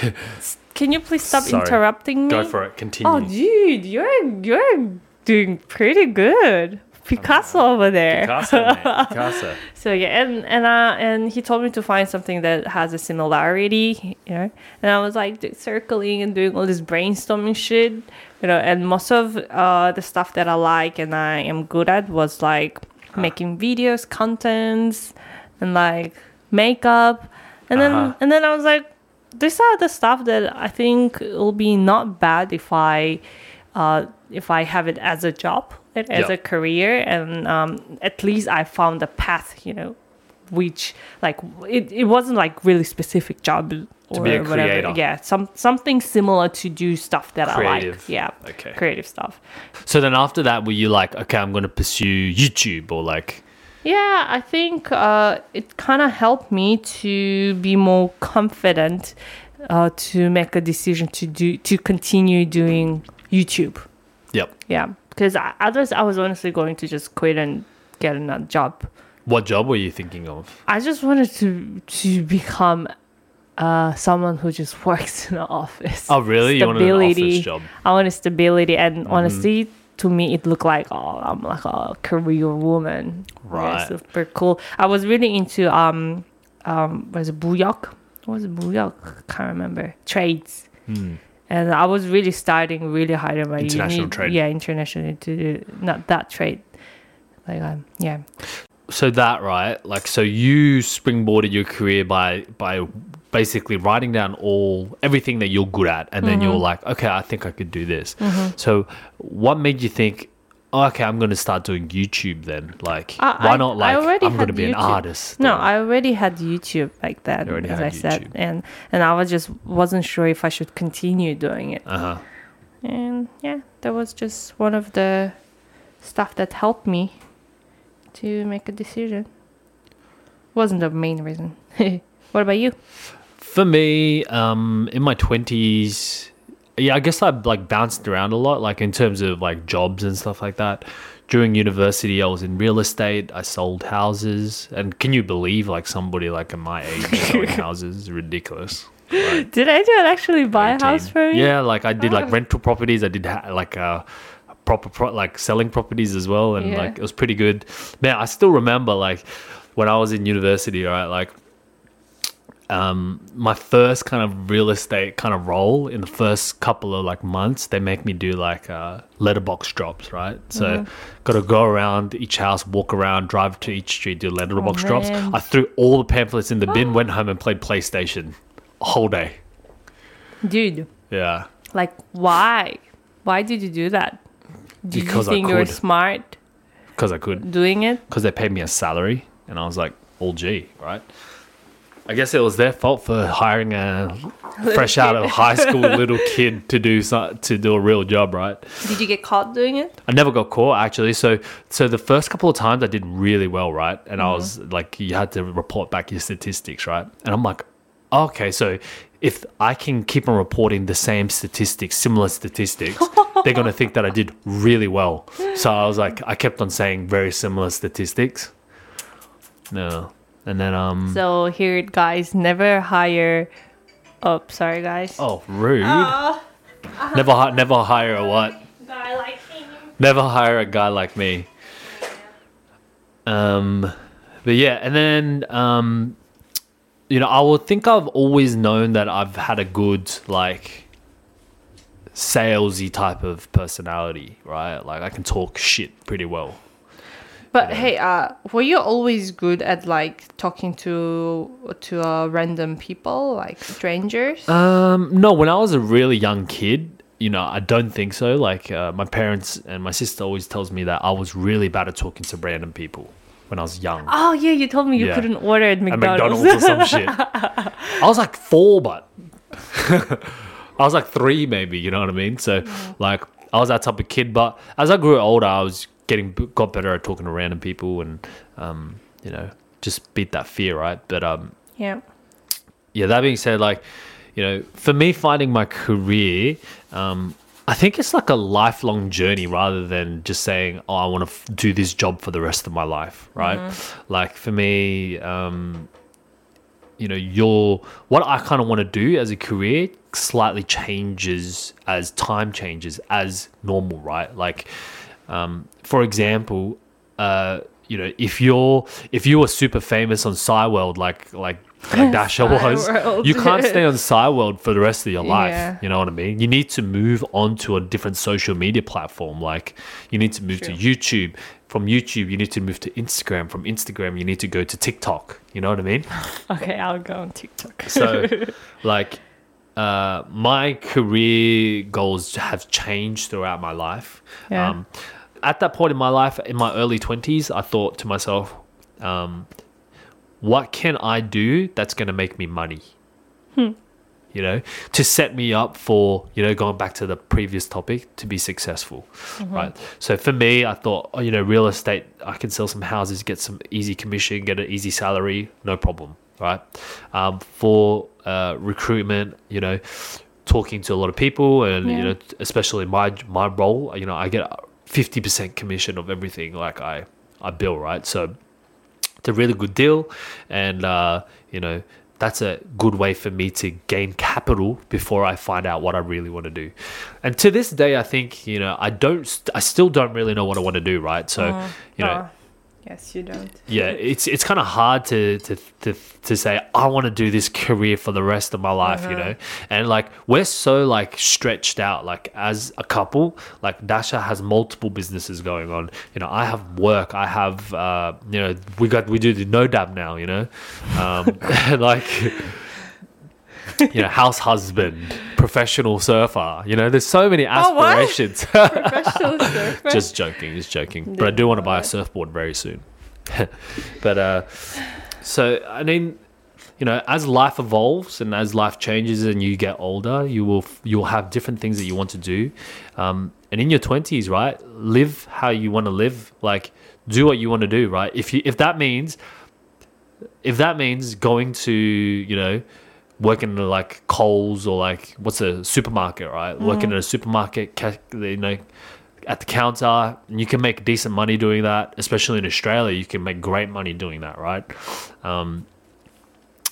Can you please stop Sorry. interrupting me? Go for it. Continue. Oh, dude, you're you're doing pretty good. Picasso over there. Picasso, mate. Picasso. So yeah, and and uh, and he told me to find something that has a similarity, you know. And I was like circling and doing all this brainstorming shit, you know. And most of uh the stuff that I like and I am good at was like making videos, contents, and like makeup. And then Uh-huh. and then I was like, these are the stuff that I think will be not bad if I uh if I have it as a job as a career and um, at least I found a path, you know, which like it, it wasn't like really specific job or whatever. creator. Yeah, some something similar to do stuff that I like. Yeah. Okay. Creative stuff. So then after that, were you like, okay, I'm going to pursue YouTube or like, Yeah, I think uh, it kind of helped me to be more confident uh, to make a decision to do to continue doing YouTube. Yep. Yeah, because otherwise I was honestly going to just quit and get another job. What job were you thinking of? I just wanted to to become uh, someone who just works in an office. Oh, really? You wanted an office job? Mm-hmm. I wanted stability, and honestly, to me, it looked like oh, I'm like a career woman. Yeah, Right. super cool. I was really into um um was it buyok? What was it buyok? I can't remember trades. And I was really studying really hard in my. International trade. Yeah, international to do not that trade. Like um, yeah. So that right, like so you springboarded your career by by basically writing down all everything that you're good at, and then you're Mm-hmm. like, okay, I think I could do this. So what made you think? Oh, okay, I'm going to start doing YouTube then. Like, I- why I- not? I Like, already I'm going to be an artist. No, or- I already had YouTube like that, as I said, YouTube. and and I was just wasn't sure if I should continue doing it. Uh-huh. And yeah, that was just one of the stuff that helped me to make a decision. Wasn't the main reason. what about you? For me, um, in my twenties, yeah, I guess I like bounced around a lot, like in terms of like jobs and stuff like that. During university, I was in real estate. I sold houses, and can you believe like somebody like in my age selling houses ridiculous. Right? Did anyone actually buy a house for you? Yeah, like I did like Oh. rental properties. I did ha- like uh, proper pro- like selling properties as well, and Yeah. like it was pretty good. Man, I still remember like when I was in university, right? Like um, my first kind of real estate kind of role in the first couple of like months, they make me do like uh, letterbox drops, right? So, Mm-hmm. got to go around each house, walk around, drive to each street, do letterbox drops. Oh, man. I threw all the pamphlets in the bin, went home and played PlayStation a whole day. Dude, Yeah. like why? Why did you do that? Did Because I you think you were could. smart because I could. doing it? because they paid me a salary, and I was like, "All G, right?" I guess it was their fault for hiring a fresh out of high school little kid to do so, to do a real job, right? Did you get caught doing it? I never got caught actually. So so the first couple of times I did really well, right? And I was mm-hmm. like, you had to report back your statistics, right? And I'm like, okay, so if I can keep on reporting the same statistics, similar statistics, they're gonna think that I did really well. So I was like, I kept on saying very similar statistics. No, and then um, So here, it, guys, never hire. Oh, sorry, guys. oh, rude. Never, hi- never hire a what? guy like me. Never hire a guy like me. Um, but yeah, and then um, you know, I would think I've always known that I've had a good like salesy type of personality, right? Like I can talk shit pretty well. But hey, uh, were you always good at like talking to to uh, random people, like strangers? Um, no, when I was a really young kid, you know, I don't think so. Like uh, my parents and my sister always tells me that I was really bad at talking to random people when I was young. oh yeah, you told me you Yeah. couldn't order at at McDonald's. McDonald's or some shit. I was like four, but I was like three, maybe. You know what I mean? So, like, I was that type of kid. But as I grew older, I was getting got better at talking to random people, and um, you know, just beat that fear, right? But um, yeah. yeah, that being said, like, you know, for me finding my career, um, I think it's like a lifelong journey rather than just saying, oh, I want to f- do this job for the rest of my life, right? Like, for me, um, you know, your what I kind of want to do as a career slightly changes as time changes as normal, right? Like, um, for example, uh, you know, if you're if you were super famous on Cyworld, like like like Dasha was, you can't stay on Cyworld for the rest of your life. Yeah. You know what I mean? You need to move on to a different social media platform. Like you need to move to YouTube. From YouTube, you need to move to Instagram. From Instagram, you need to go to TikTok. You know what I mean? Okay, I'll go on TikTok. So, like, uh, my career goals have changed throughout my life. Yeah. Um, at that point in my life, in my early 20s, I thought to myself, um, what can I do that's going to make me money? You know, to set me up for, you know, going back to the previous topic, to be successful, right? So for me, I thought, oh, you know, real estate, I can sell some houses, get some easy commission, get an easy salary, no problem, right? Um, for uh, recruitment, you know, talking to a lot of people, and you know, especially my my role, you know, I get fifty percent commission of everything like I I bill, right? So it's a really good deal, and uh, you know that's a good way for me to gain capital before I find out what I really want to do. And to this day, I think you know I don't, I still don't really know what I want to do, right? So you know. Oh, yes, you don't. Yeah, it's it's kind of hard to, to to to say I want to do this career for the rest of my life, you know. And like we're so like stretched out, like as a couple. Like Dasha has multiple businesses going on. You know, I have work. I have uh, you know we got we do the no dab now. You know, um, like you know house husband, professional surfer. You know, there's so many Oh, aspirations. Professional surfer. just joking, just joking. But I do want to buy a surfboard very soon. but uh, so I mean, you know, as life evolves and as life changes and you get older, you will you will have different things that you want to do. Um, and in your twenties, right, live how you want to live. Like, do what you want to do, right? If you if that means if that means going to you know working in like Coles or like what's a supermarket, right? Working in a supermarket, you know, at the counter, and you can make decent money doing that. Especially in Australia, you can make great money doing that, right? Um,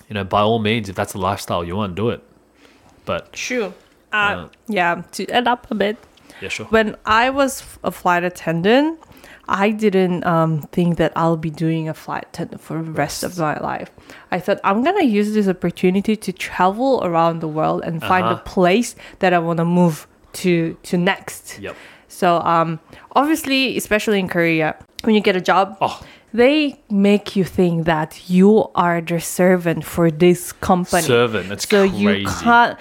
you know, by all means, if that's the lifestyle you want, to do it. But sure, Uh, Uh, yeah, to add up a bit, yeah, sure. when I was a flight attendant, I didn't um, think that I'll be doing a flight attendant for the rest of my life. I thought I'm gonna use this opportunity to travel around the world and find a Uh-huh. place that I want to move to to next. Yep. So um, obviously, especially in Korea, when you get a job, Oh. they make you think that you are the servant for this company. Servant, that's so crazy. you can't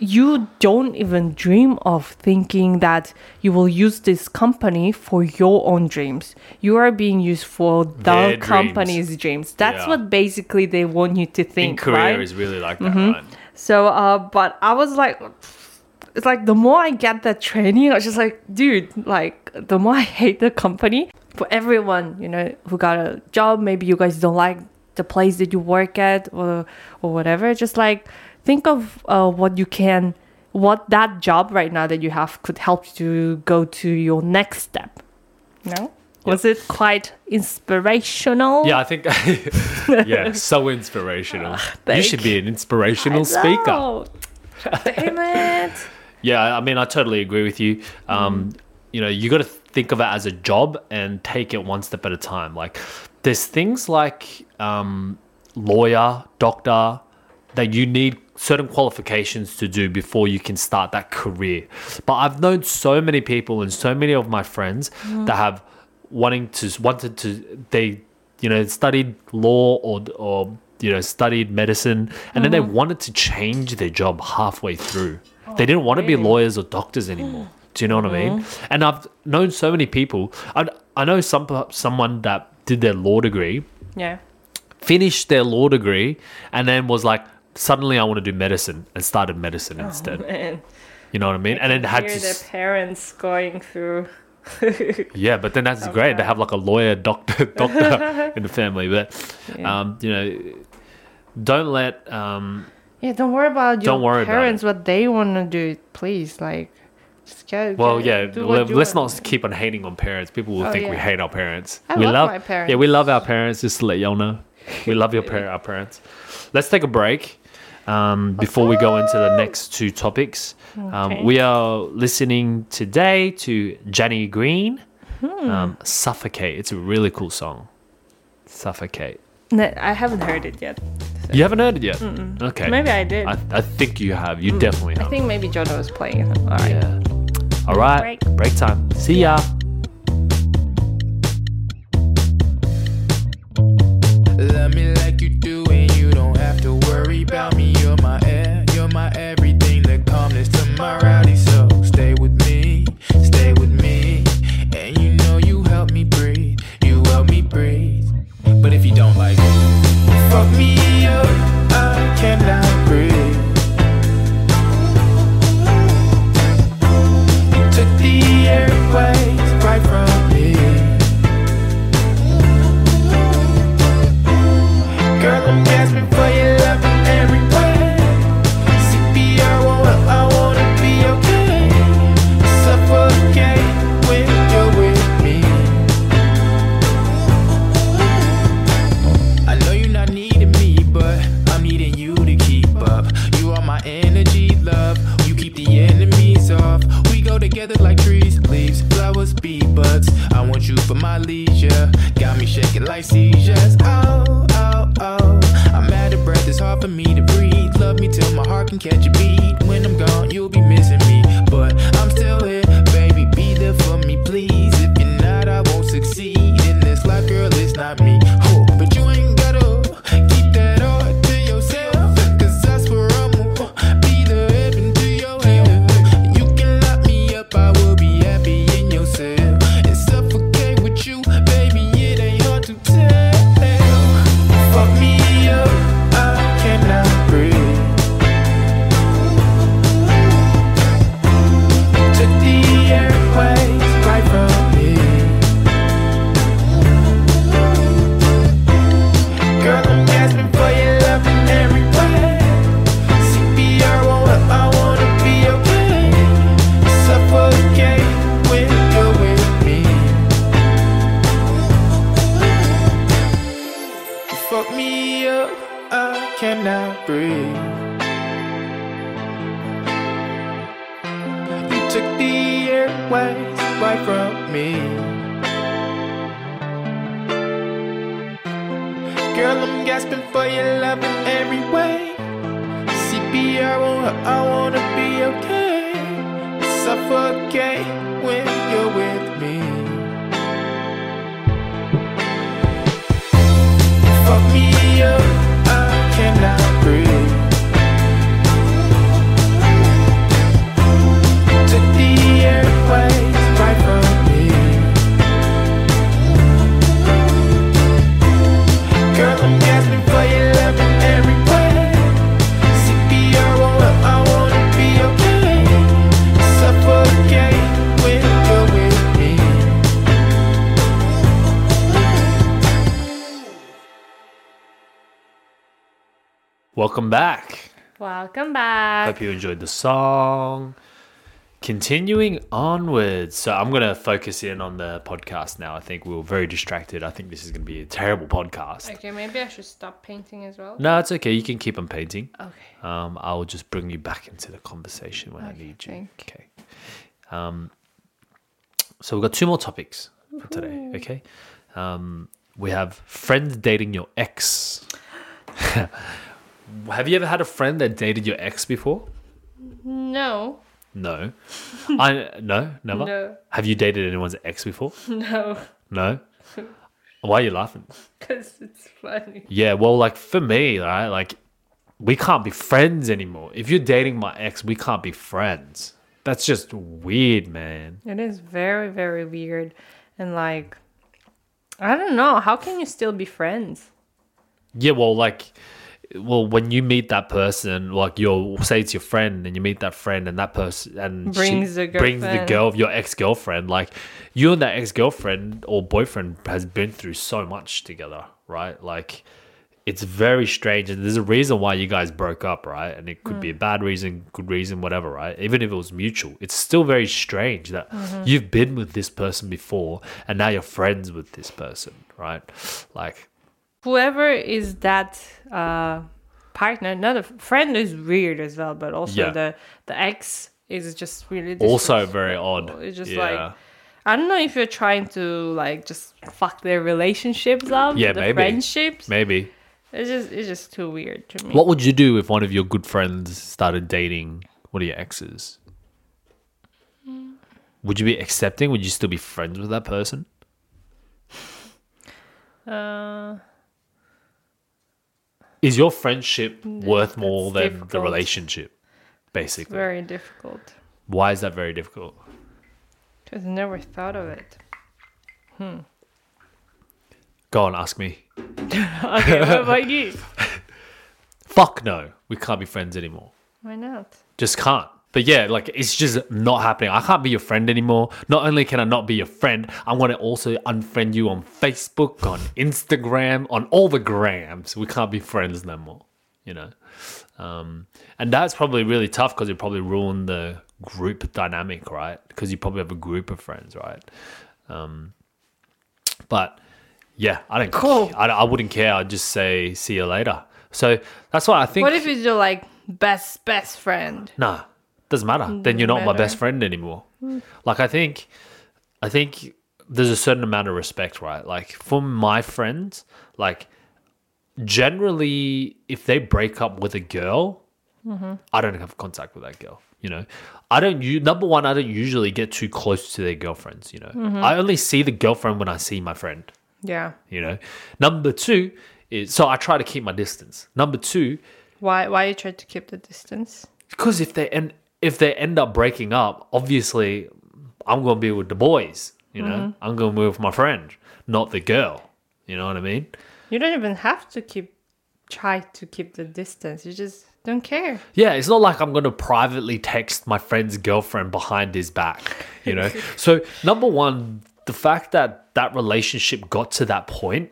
you don't even dream of thinking that you will use this company for your own dreams. You are being used for the Their dreams. company's dreams. That's Yeah. what basically they want you to In think, Korea right? Mm-hmm. is really like that, right? So, uh, but I was like, it's like the more I get that training, I was just like, dude, like the more I hate the company. For everyone, you know, who got a job, maybe you guys don't like the place that you work at or or whatever. Just like think of uh, what you can, what that job right now that you have could help you to go to your next step. No. Was it quite inspirational? Yeah, I think. yeah, so inspirational. you should be an inspirational speaker. Damn it. Yeah, I mean, I totally agree with you. Um, You know, you got to think of it as a job and take it one step at a time. Like, there's things like um, lawyer, doctor, that you need certain qualifications to do before you can start that career. But I've known so many people and so many of my friends mm-hmm. that have wanting to wanted to they you know studied law or or you know studied medicine and then they mm-hmm. wanted to change their job halfway through. Oh, they didn't want to be lawyers or doctors anymore. Do you know what I mean? Mm-hmm. And I've known so many people. I, I know some someone that did their law degree Yeah. finished their law degree and then was like suddenly I want to do medicine and started medicine instead. Man. You know what I mean? and then had to their parents going through. yeah, but then that's great. They have like a lawyer doctor doctor in the family, but Yeah. um, you know, don't let um, Yeah, don't worry about your worry about parents what they want to do. Please, like, just get. well, get- yeah. let, us not keep on hating on parents. People will Oh, think we hate our parents. I we love love my Yeah, we love our parents. Just to let y'all know, we love your par- our parents. Let's take a break. Um, before we go into the next two topics, Okay. um, we are listening today to Jenny Green, Hmm. um, "Suffocate." It's a really cool song. "Suffocate." No, I haven't heard it yet. You haven't heard it yet? Okay. Maybe I did. I, I think you have. You definitely have. I think maybe Jono was playing it. All right. Yeah. All right. Break. Break time. See ya. Love me like you do, like seizures. Oh, oh, oh. I'm out of breath, it's hard for me to breathe. Love me till my heart can catch a beat. Won't- I wanna be okay. Suffocate when you're with me. Fuck me Welcome back. Welcome back. Hope you enjoyed the song. Continuing onwards. So I'm going to focus in on the podcast now. I think we were very distracted. I think this is going to be a terrible podcast. Okay, maybe I should stop painting as well. No, it's okay. You can keep on painting. Okay. Um, I'll just bring you back into the conversation when I need you. thank Okay. Um, so we've got two more topics for today. Okay. Um, we have friends dating your ex. have you ever had a friend that dated your ex before? No. No. I no, never. No. Have you dated anyone's ex before? No. No. Why are you laughing? Because it's funny. Yeah, well, like for me, right, like we can't be friends anymore. If you're dating my ex, we can't be friends. That's just weird, man. It is very, very weird. And like, I don't know. How can you still be friends? Yeah, well, like, well, when you meet that person, like you'll say it's your friend, and you meet that friend, and that person and Brings the brings the girl of your ex girlfriend. Like, you and that ex girlfriend or boyfriend has been through so much together, right? Like, it's very strange, and there's a reason why you guys broke up, right? And it could be a mm. bad reason, good reason, whatever, right? Even if it was mutual, it's still very strange that mm-hmm. you've been with this person before, and now you're friends with this person, right? Like. Whoever is that uh, partner, not a friend, is weird as well. But also Yeah. the the ex is just really also very odd. It's just yeah. like I don't know if you're trying to like just fuck their relationships up, Yeah, the maybe. friendships. maybe. It's just it's just too weird to me. What would you do if one of your good friends started dating one of your exes? Would you be accepting? Would you still be friends with that person? Uh, Is your friendship worth more than the relationship? Basically, very difficult. why is that very difficult? Just never thought of it. Hmm. Go on, ask me. Okay, what about you? Fuck no, we can't be friends anymore. Why not? Just can't. But yeah, like it's just not happening. I can't be your friend anymore. Not only can I not be your friend, I'm gonna also unfriend you on Facebook, on Instagram, on all the grams. We can't be friends no more. You know, um, and that's probably really tough because it probably ruined the group dynamic, right? Because you probably have a group of friends, right? Um, but yeah, I don't. Cool. I, I wouldn't care. I'd just say see you later. So that's why I think. What if it's your like best best friend? Nah, doesn't matter. Mm, then you're not my best friend anymore. Mm. Like I think, I think there's a certain amount of respect, right? Like for my friends, like generally, if they break up with a girl, mm-hmm. I don't have contact with that girl. You know, I don't. You number one, I don't usually get too close to their girlfriends. You know, mm-hmm. I only see the girlfriend when I see my friend Yeah. you know number two is so i try to keep my distance number two Why why you try to keep the distance? because if they end if they end up breaking up obviously i'm going to be with the boys you know? Mm-hmm. I'm going to be with my friend not the girl you know what i mean? You don't even have to keep try to keep the distance. You just don't care. yeah it's not like i'm going to privately text my friend's girlfriend behind his back you know? So number one the fact that that relationship got to that point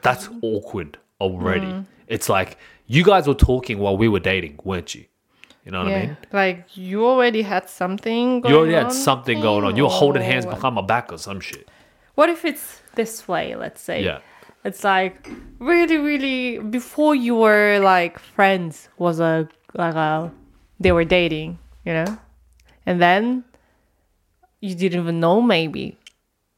that's awkward already. Mm. It's like you guys were talking while we were dating weren't you you know what i mean Like you already had something going You already on. had something going on. You were holding hands behind my back or some shit. What if it's this way, let's say? Yeah. It's like really, really before you were like friends was a like a they were dating, you know? And then you didn't even know maybe.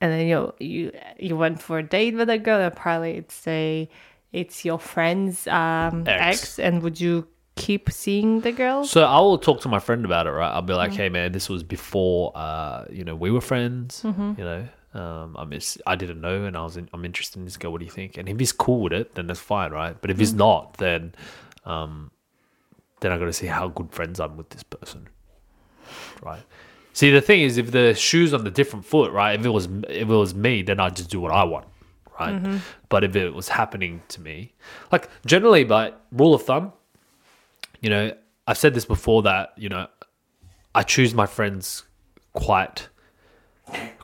And then you you you went for a date with a girl and probably it's a it's your friend's um Ex. ex. and would you keep seeing the girl? So I will talk to my friend about it, right? I'll be like, "Hey, man, this was before, uh, you know, we were friends. Mm-hmm. You know, um, I miss, I didn't know, and I was, in, I'm interested in this girl. What do you think? And if he's cool with it, then that's fine, right? But if Mm. he's not, then, um, then I got to see how good friends I'm with this person, right? See, the thing is, if the shoes on the different foot, right? If it was, if it was me, then I'd just do what I want, right? Mm-hmm. But if it was happening to me, like generally, by rule of thumb, you know, I've said this before that, you know, I choose my friends quite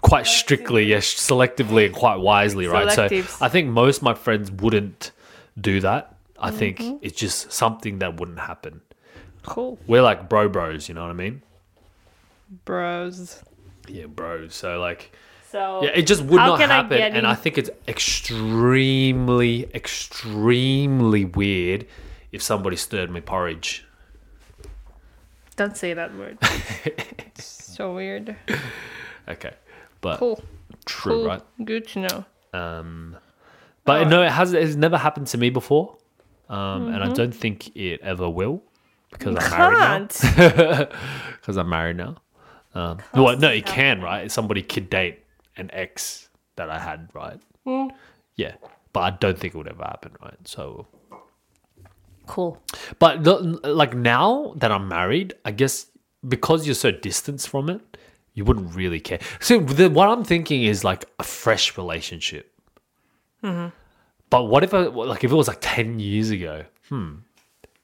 quite strictly, yes, selectively and quite wisely, right? Selectives. So I think most of my friends wouldn't do that. I think Mm-hmm. it's just something that wouldn't happen. Cool. We're like bro bros, you know what I mean? Bros. Yeah, bros. So like, So yeah, it just would not I happen, get and I think it's extremely, extremely weird if somebody stirred my porridge. don't say that word. It's so weird. Okay, but Cool. true, cool. right? Good to know. Um, but no, it has. It's never happened to me before, um, and I don't think it ever will because I'm married now. Because I'm married now. Um, well, no, it can, right? Somebody could date an ex that I had, right? Yeah, but I don't think it would ever happen, right? So, Cool. but the, like now that I'm married, I guess because you're so distanced from it, you wouldn't really care. So the, what I'm thinking is like a fresh relationship. But what if I, like if it was like ten years ago? Hmm,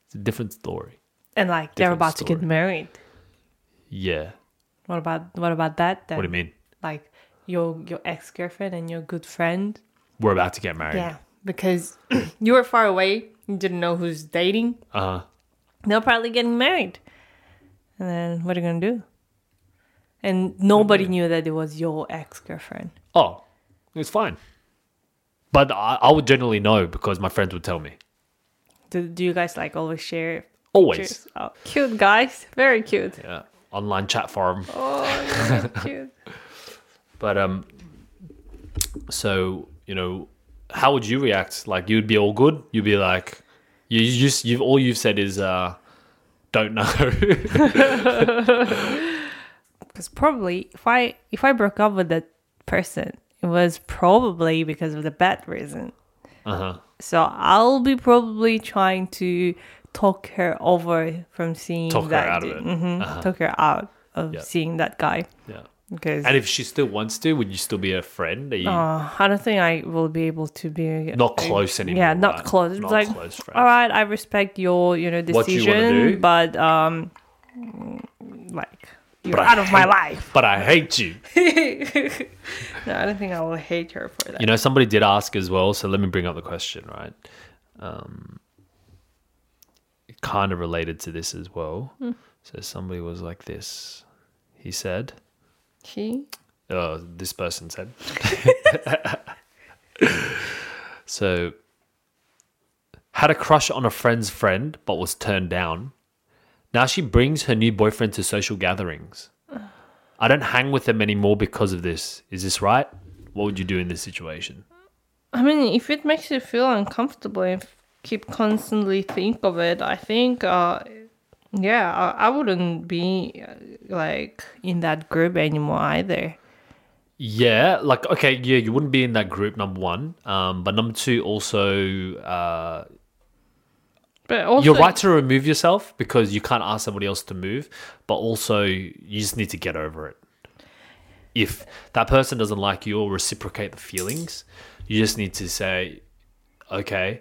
it's a different story. And like they're Different about to get married. Yeah. What about what about that then? What do you mean? Like your your ex girlfriend and your good friend. We're about to get married. Yeah. Because you were far away, you didn't know who's dating. Uh huh. They're probably getting married. And then what are you gonna do? And nobody knew that it was your ex girlfriend. Oh, it's fine. But I, I would generally know because my friends would tell me. Do, do you guys like always share? Always. Oh, cute guys, very cute. Yeah. Online chat forum. Oh, cute. But um, so you know, how would you react? Like you'd be all good. You'd be like, you just you've all you've said is uh, don't know. Because probably if I if I broke up with that person, it was probably because of the bad reason. uh huh. So I'll be probably trying to talk her over from seeing Talk her that. out of it. Mhm, Uh-huh. Talk her out of Yeah. seeing that guy Yeah. Because And if she still wants to, would you still be a friend? Are you uh, I don't think I will be able to be not close anymore? Yeah, not right? close. Not like, close friends. all right, I respect your you know you decision, do. but um, like you're But I out of my life. But I hate you. No, I don't think I will hate her for that. You know, somebody did ask as well, so let me bring up the question, right? Um, kind of related to this as well. Hmm. So somebody was like this. He said, She oh, this person said. so, had a crush on a friend's friend, but was turned down. Now she brings her new boyfriend to social gatherings. I don't hang with them anymore because of this. Is this right? What would you do in this situation? I mean, if it makes you feel uncomfortable and keep constantly think of it, I think, uh, yeah, I, I wouldn't be uh, like in that group anymore either. Yeah, like okay, yeah, you wouldn't be in that group. Number one, um, but number two, also, uh, But also, you're right to remove yourself because you can't ask somebody else to move. But also, you just need to get over it. If that person doesn't like you or reciprocate the feelings, you just need to say, okay,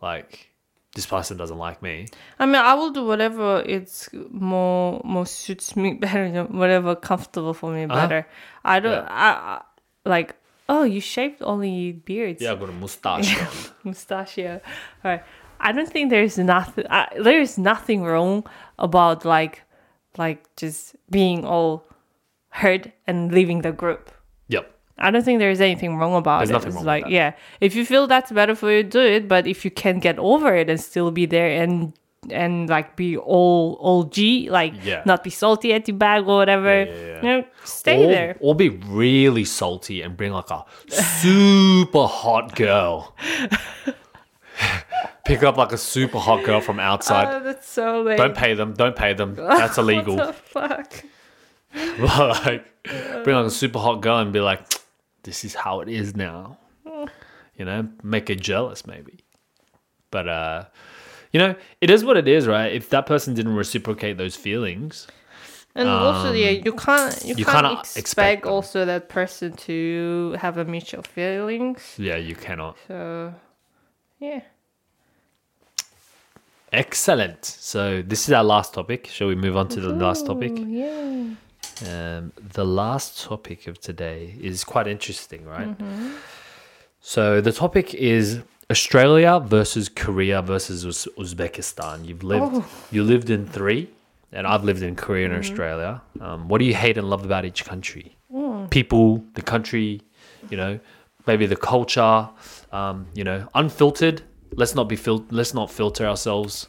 like this person doesn't like me. I mean, I will do whatever it's more more suits me better, whatever comfortable for me uh-huh. better. I don't, Yeah. I, I like. Oh, you shaved only beards. Yeah, I've got a mustache mustachio. All right. I don't think there's nothing. I, there is nothing wrong about like, like just being all hurt and leaving the group. I don't think there's anything wrong about There's it. nothing It's wrong like, yeah, if you feel that's better for you, do it. But if you can get over it and still be there and and like be all all G, like Yeah. not be salty at your bag or whatever, yeah, yeah. you know, stay or, there. or be really salty and bring like a super hot girl. Pick up like a super hot girl from outside. Oh, that's so lame. don't pay them. Don't pay them. That's illegal. What the fuck? like, bring like a super hot girl and be like, "This is how it is now." You know, make her jealous maybe. But uh, you know, it is what it is, right? If that person didn't reciprocate those feelings, And also, yeah, you can't you, Um, you can't expect, expect also that person to have a mutual feelings. yeah, you cannot. So, yeah. Excellent. So this is our last topic. Shall we move on to the last topic? Yeah. Um, the last topic of today is quite interesting, right? So the topic is Australia versus Korea versus Uz- Uzbekistan. You've lived Oh. you lived in three, and I've lived in Korea Mm-hmm. and Australia. Um, what do you hate and love about each country? Mm. People, the country, you know, maybe the culture. Um, you know, unfiltered. Let's not be fil- Let's not filter ourselves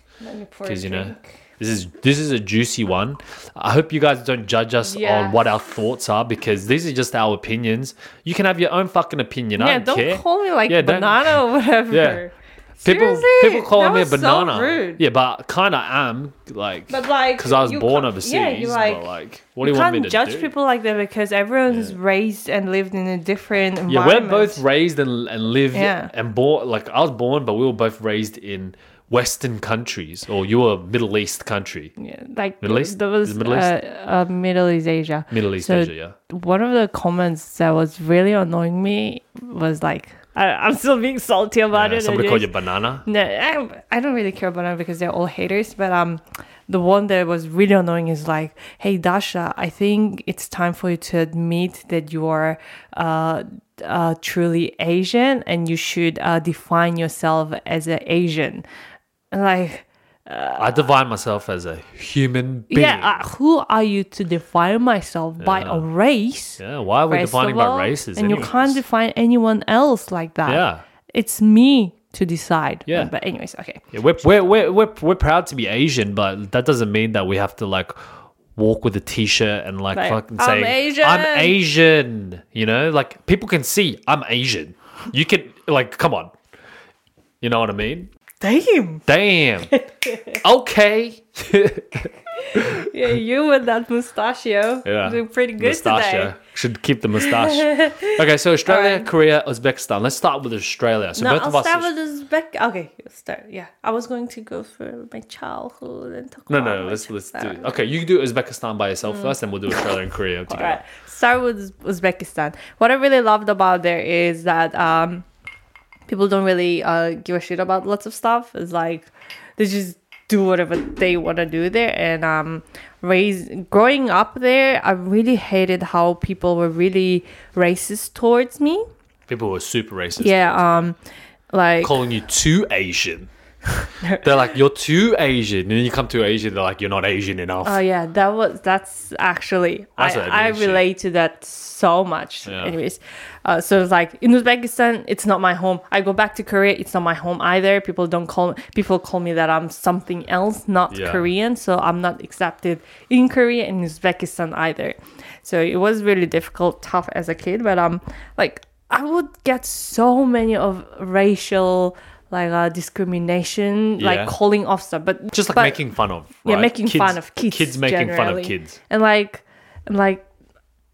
because you know this is this is a juicy one. I hope you guys don't judge us Yeah. on what our thoughts are because these are just our opinions. You can have your own fucking opinion. I Yeah, don't, don't care. call me like Yeah, banana or whatever. Yeah. People Seriously? people calling me a so banana. rude. Yeah, but kind of am like But like, because I was born overseas. yeah, you like- like, what do you you want me can't to judge do? people like that because everyone's raised and lived in a different yeah, we're both raised and and lived Yeah. and born. Like I was born, but we were both raised in Western countries, or you were Middle East country, Yeah, like Middle East? There was Middle East? Uh, uh, Middle East Asia. Middle East So Asia. Yeah. One of the comments that was really annoying me was like, I, I'm still being salty about Yeah, it. somebody called you banana. No, I, I don't really care about them because they're all haters. But um, the one that was really annoying is like, "Hey Dasha, I think it's time for you to admit that you are uh, uh truly Asian and you should uh, define yourself as an Asian." And like, I define myself as a human being. yeah, uh, who are you to define myself by a race? Yeah, why are we defining all? by races? And you can't define anyone else like that. Yeah. It's me to decide. Yeah. But anyways, okay. Yeah, we're, we're, we're, we're, we're proud to be Asian, but that doesn't mean that we have to like walk with a t-shirt and like, Like, fucking "I'm say Asian." I'm Asian. You know, like people can see I'm Asian. You can like, come on. You know what I mean? Damn. Damn. okay. Yeah, you with that mustachio. Yeah. Doing pretty good Mustache, today. Should keep the mustache. okay, so Australia. Korea, Uzbekistan. Let's start with Australia. So No, both I'll of us. start with Uzbek. Okay, start. Yeah, I was going to go for my childhood and talk about it. no, no, let's let's do. childhood. Okay, you do Uzbekistan by yourself first, and we'll do Australia and Korea together. All right. Start with Uzbekistan. What I really loved about there is that um, people don't really uh, give a shit about lots of stuff. It's like they just do whatever they want to do there. And um, raise growing up there, I really hated how people were really racist towards me. People were super racist. Yeah. Um, like calling you too Asian. they're like, you're too Asian. And then you come to Asian, they're like, you're not Asian enough. Oh yeah, that was that's actually That's I, I I mean, shit. relate to that so much. Yeah. Anyways, uh, so it's like in Uzbekistan, it's not my home. I go back to Korea, it's not my home either. People don't call people call me that I'm something else, not Yeah. Korean. So I'm not accepted in Korea and Uzbekistan either. So it was really difficult, tough as a kid. But um, like I would get so many of racial like uh, discrimination, Yeah. like calling off stuff, but Just like but- making fun of. yeah, making Kids- fun of kids. Kids making fun of kids. and like, and like,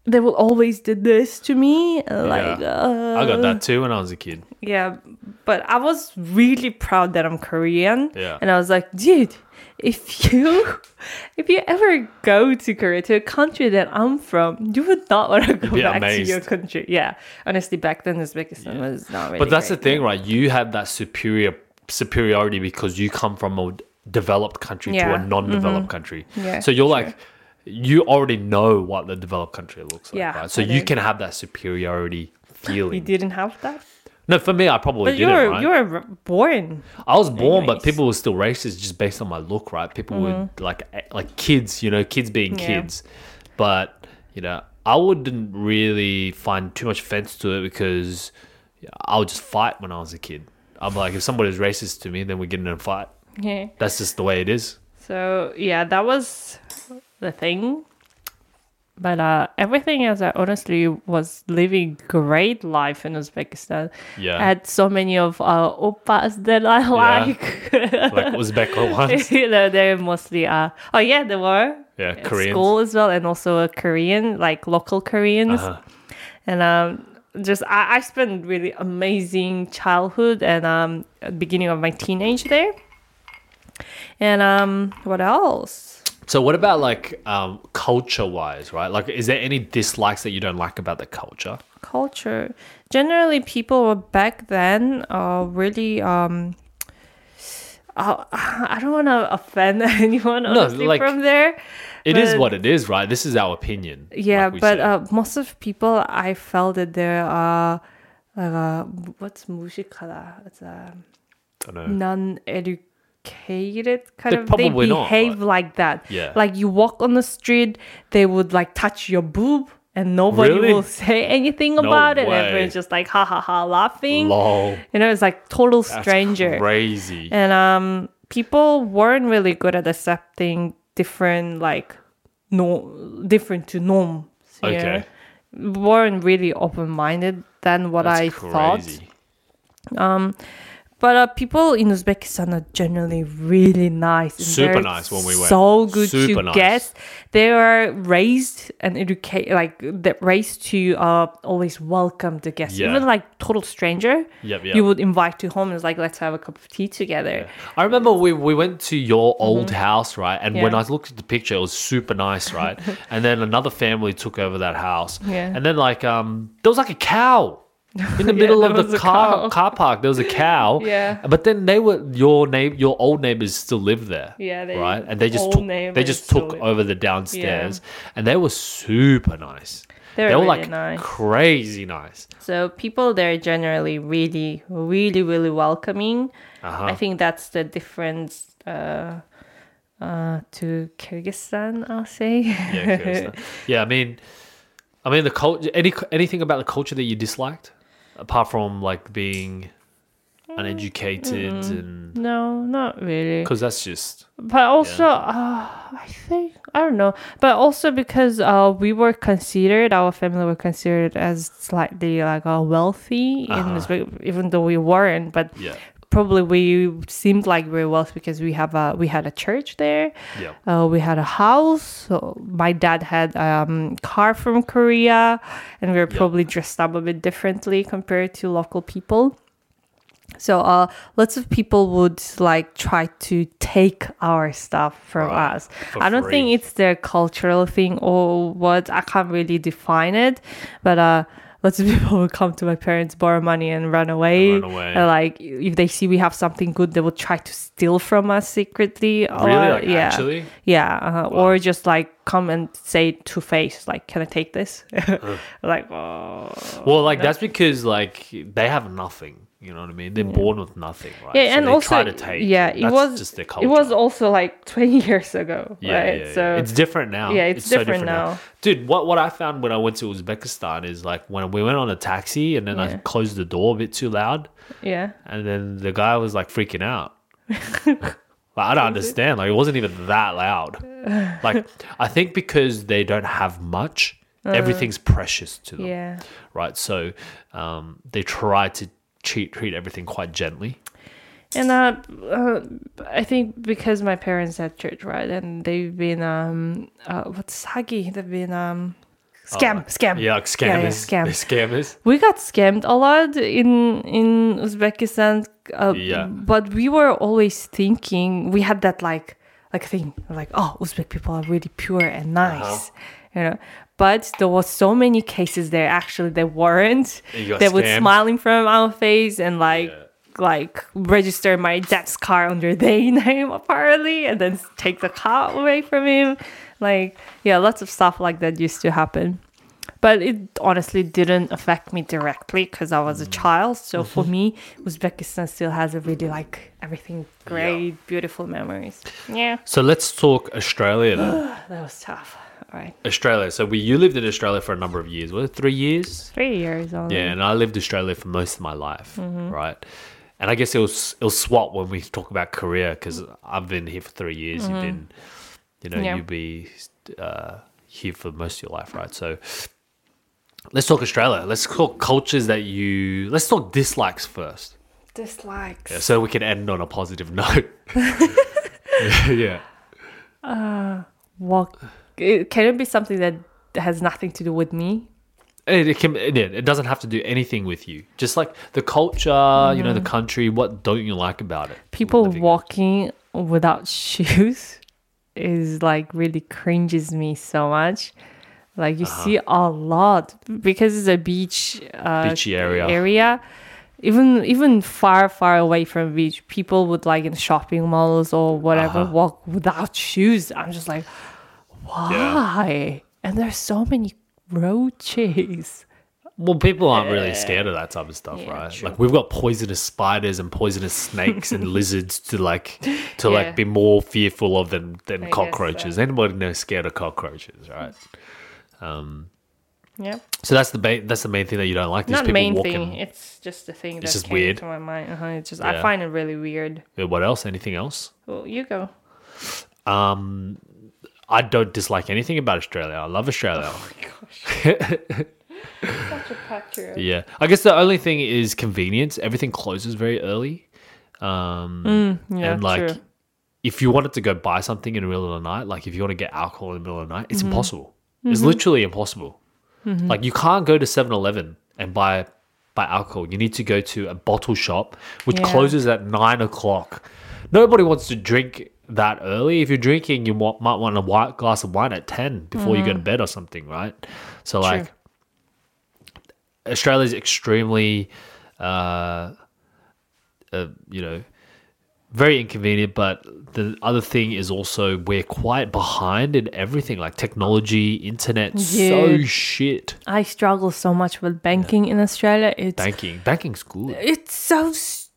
they will always did this to me. and Like, uh, I got that too when I was a kid. yeah, but I was really proud that I'm Korean. Yeah. and I was like, dude, if you, if you ever go to Korea, to a country that I'm from, you would not want to go back to your country. Yeah, honestly, back then Uzbekistan was not really. But that's great. the thing, right? You have that superior superiority because you come from a developed country to Yeah. Mm-hmm. a non-developed country. Yeah, so you're sure. like, you already know what the developed country looks like, Yeah, right? So you can have that superiority feeling. You didn't have that, No, for me, I probably but didn't. you were right? you were born. I was born, but people were still racist just based on my look, right? People would like like kids, you know, kids being Mm-hmm. Yeah. kids. But you know, I wouldn't really find too much offense to it because I would just fight when I was a kid. I'm like, if somebody's racist to me, then we get in a fight. Yeah. That's just the way it is. So yeah, that was the thing. But uh, everything else, I honestly was living great life in Uzbekistan. Yeah. I had so many of uh, oppas that I like. Like Uzbek ones. you know, they're mostly uh oh yeah, they were Yeah, at Koreans. school as well, and also a Korean, like local Koreans. Uh-huh. And um, just I, I spent really amazing childhood and um beginning of my teenage there. And um, what else? So what about like um, culture wise, right? Like, is there any dislikes that you don't like about the culture? Culture. Generally, people were back then uh, really. Um, uh, I don't want to offend anyone honestly no, like, from there. It is what it is, right? This is our opinion. Yeah, like but uh, most of people, I felt that there are like a, what's musikala? It's uh, a non-educated know. non-educated kind They're of. They probably not, behave like that. Yeah. Like you walk on the street, they would like touch your boob. And nobody Really? will say anything about it. way. Everyone's just like ha ha ha laughing. Lol. You know, it's like total That's stranger. Crazy. And um, people weren't really good at accepting different, like, no, different to norms. you Okay. know? weren't really open minded than what That's I thought. crazy. But uh, people in Uzbekistan are generally really nice. Super nice when we went. So good Super to nice. guests. They are raised and educated, like they're raised to uh, always welcome the guests. Yeah. Even like total stranger, Yep, yep. you would invite to home and it's like let's have a cup of tea together. I remember we, we went to your old house, right? And when Mm-hmm. I looked at the picture, it was super nice, right? and then another family took over that house. Yeah. And then like um there was like a cow in the Yeah, middle of the car car park. There was a cow. Yeah. But then they were your neighbor your old neighbors still live there. Yeah, they- right? And they just took they just took over the downstairs and they were super nice. They're they were really like nice. crazy nice. So people there are generally really, really, really welcoming. Uh-huh. I think that's the difference uh, uh, to Kyrgyzstan. I'll say. Yeah, Kyrgyzstan. yeah. I mean, I mean the culture. Any anything about the culture that you disliked, apart from like being uneducated and no, not really. because that's just But also, uh, I think I don't know. But also because uh, we were considered, our family were considered as slightly like uh, wealthy, in Uh-huh. Uzbek, even though we weren't. But yeah, probably we seemed like we were wealthy because we have a we had a church there. yeah. Uh, we had a house. So my dad had um car from Korea, and we were probably dressed up a bit differently compared to local people. So uh, lots of people would like try to take our stuff from Right, us. for I don't think it's their cultural thing or what. I can't really define it, but uh. Lots of people would come to my parents, borrow money, and run away. run away. And, like if they see we have something good, they will try to steal from us secretly. Really? or- Like, yeah. actually? Yeah, uh, or just like come and say to face, like, "Can I take this?" like, oh, Well, like that's because like they have nothing. You know what I mean? They're born with nothing, right? yeah, So and they also, try to take. yeah, it That's was just their culture. It was also like twenty years ago, Yeah, right? yeah, yeah. so it's different now. Yeah, it's different now. now. Dude, what what I found when I went to Uzbekistan is like when we went on a taxi and then I closed the door a bit too loud, yeah, and then the guy was like freaking out. like, I don't understand. Like it wasn't even that loud. Like I think because they don't have much, everything's precious to them, Uh. yeah. right? So um, they try to treat treat everything quite gently. And uh, uh, I think because my parents had church, right, and they've been um, uh, what's sagi? They've been um, scam, scam. Oh, Yeah, like Yeah, yeah, scam. Scammers. we got scammed a lot in in Uzbekistan. Uh, Yeah. But we were always thinking we had that like like thing like oh Uzbek people are really pure and nice, Uh-huh. you know. But there was so many cases there actually they weren't. They would scammed? smiling from our face and like. Like register my dad's car under their name apparently, and then take the car away from him. Like yeah, lots of stuff like that used to happen but it honestly didn't affect me directly because I was a mm. child. So for me, Uzbekistan still has a really like everything great, beautiful memories. Yeah, So let's talk Australia then. that was tough. Right, Australia. So we you lived in Australia for a number of years. Was it three years? three years only. Yeah, and I lived Australia for most of my life, Mm-hmm. right? And I guess it was it'll swap when we talk about career because I've been here for three years. You've been, you know, Mm-hmm. Yeah. you'll be uh, here for most of your life, right? So let's talk Australia. Let's talk cultures that you. Let's talk dislikes first, Dislikes. Yeah, so we can end on a positive note. yeah. What? It, can it be something that has nothing to do with me? It, it can. It, it doesn't have to do anything with you. Just like the culture, you know, the country. What don't you like about it? People Living- walking without shoes is like really cringes me so much. Like you see a lot because it's a beach uh, Beachy area. Area, even even far far away from beach, people would like in shopping malls or whatever Uh-huh. walk without shoes. I'm just like, why? And there's so many roaches Well, people aren't really scared of that type of stuff, Yeah, right? true. Like we've got poisonous spiders and poisonous snakes and lizards to like to Yeah. like be more fearful of than than I cockroaches. so. Anybody knows scared of cockroaches, right? Um, Yeah. So that's the ba- that's the main thing that you don't like. These Not people main walking. thing. It's just the thing that just came weird. to my mind. Uh-huh. It's just Yeah. I find it really weird. What else? Anything else? Well, you go. Um, I don't dislike anything about Australia. I love Australia. Oh my gosh. Such a patriot. Yeah, I guess the only thing is convenience. Everything closes very early. Um, Yeah, and like, true. if you wanted to go buy something in the middle of the night, like if you want to get alcohol in the middle of the night, Mm-hmm. it's impossible. It's literally impossible. Like you can't go to 7-Eleven and buy buy alcohol. You need to go to a bottle shop, which Yeah. closes at nine o'clock. Nobody wants to drink that early. If you're drinking, you want, might want a white glass of wine at ten before you go to Mm-hmm. bed or something, right? So like. Australia's extremely, uh, uh, you know, very inconvenient. But the other thing is also we're quite behind in everything, like technology, internet, so shit. I struggle so much with banking in Australia. It's Banking, banking's good. it's so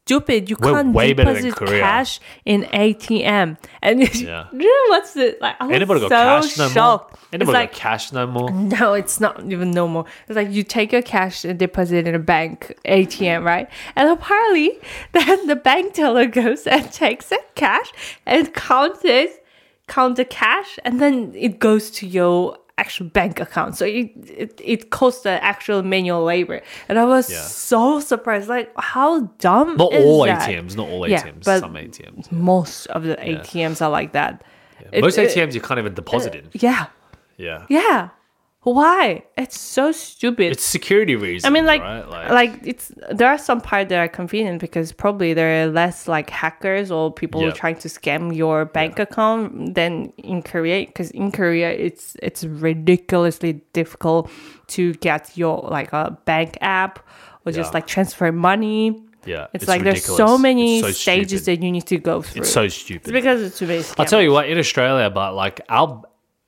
stupid. You We're can't way deposit cash in ATM. And Yeah. what's the like? I was Anybody so got cash no shocked. more? It's Anybody like got cash no more? no, it's not even no more. It's like you take your cash and deposit in a bank ATM, right? And apparently, then the bank teller goes and takes that cash and counts it, count the cash, and then it goes to your actual bank account. So it it, it costs the actual manual labor. And I was Yeah. so surprised. Like, how dumb Not all that? ATMs, not all Yeah, ATMs. but some ATMs. Most of the ATMs are like that. It- Most ATMs you can't even deposit in. Yeah. Yeah. Yeah. Why? It's so stupid. It's security reasons. I mean, like, right? like, it's there are some parts that are convenient because probably there are less like hackers or people Yeah. trying to scam your bank account than in Korea. Because in Korea, it's it's ridiculously difficult to get your like a bank app or just like transfer money. yeah, It's, like there's so ridiculous. many It's so stages stupid. that you need to go through. It's so stupid. It's because it's too many. I'll tell you what, in Australia, but like our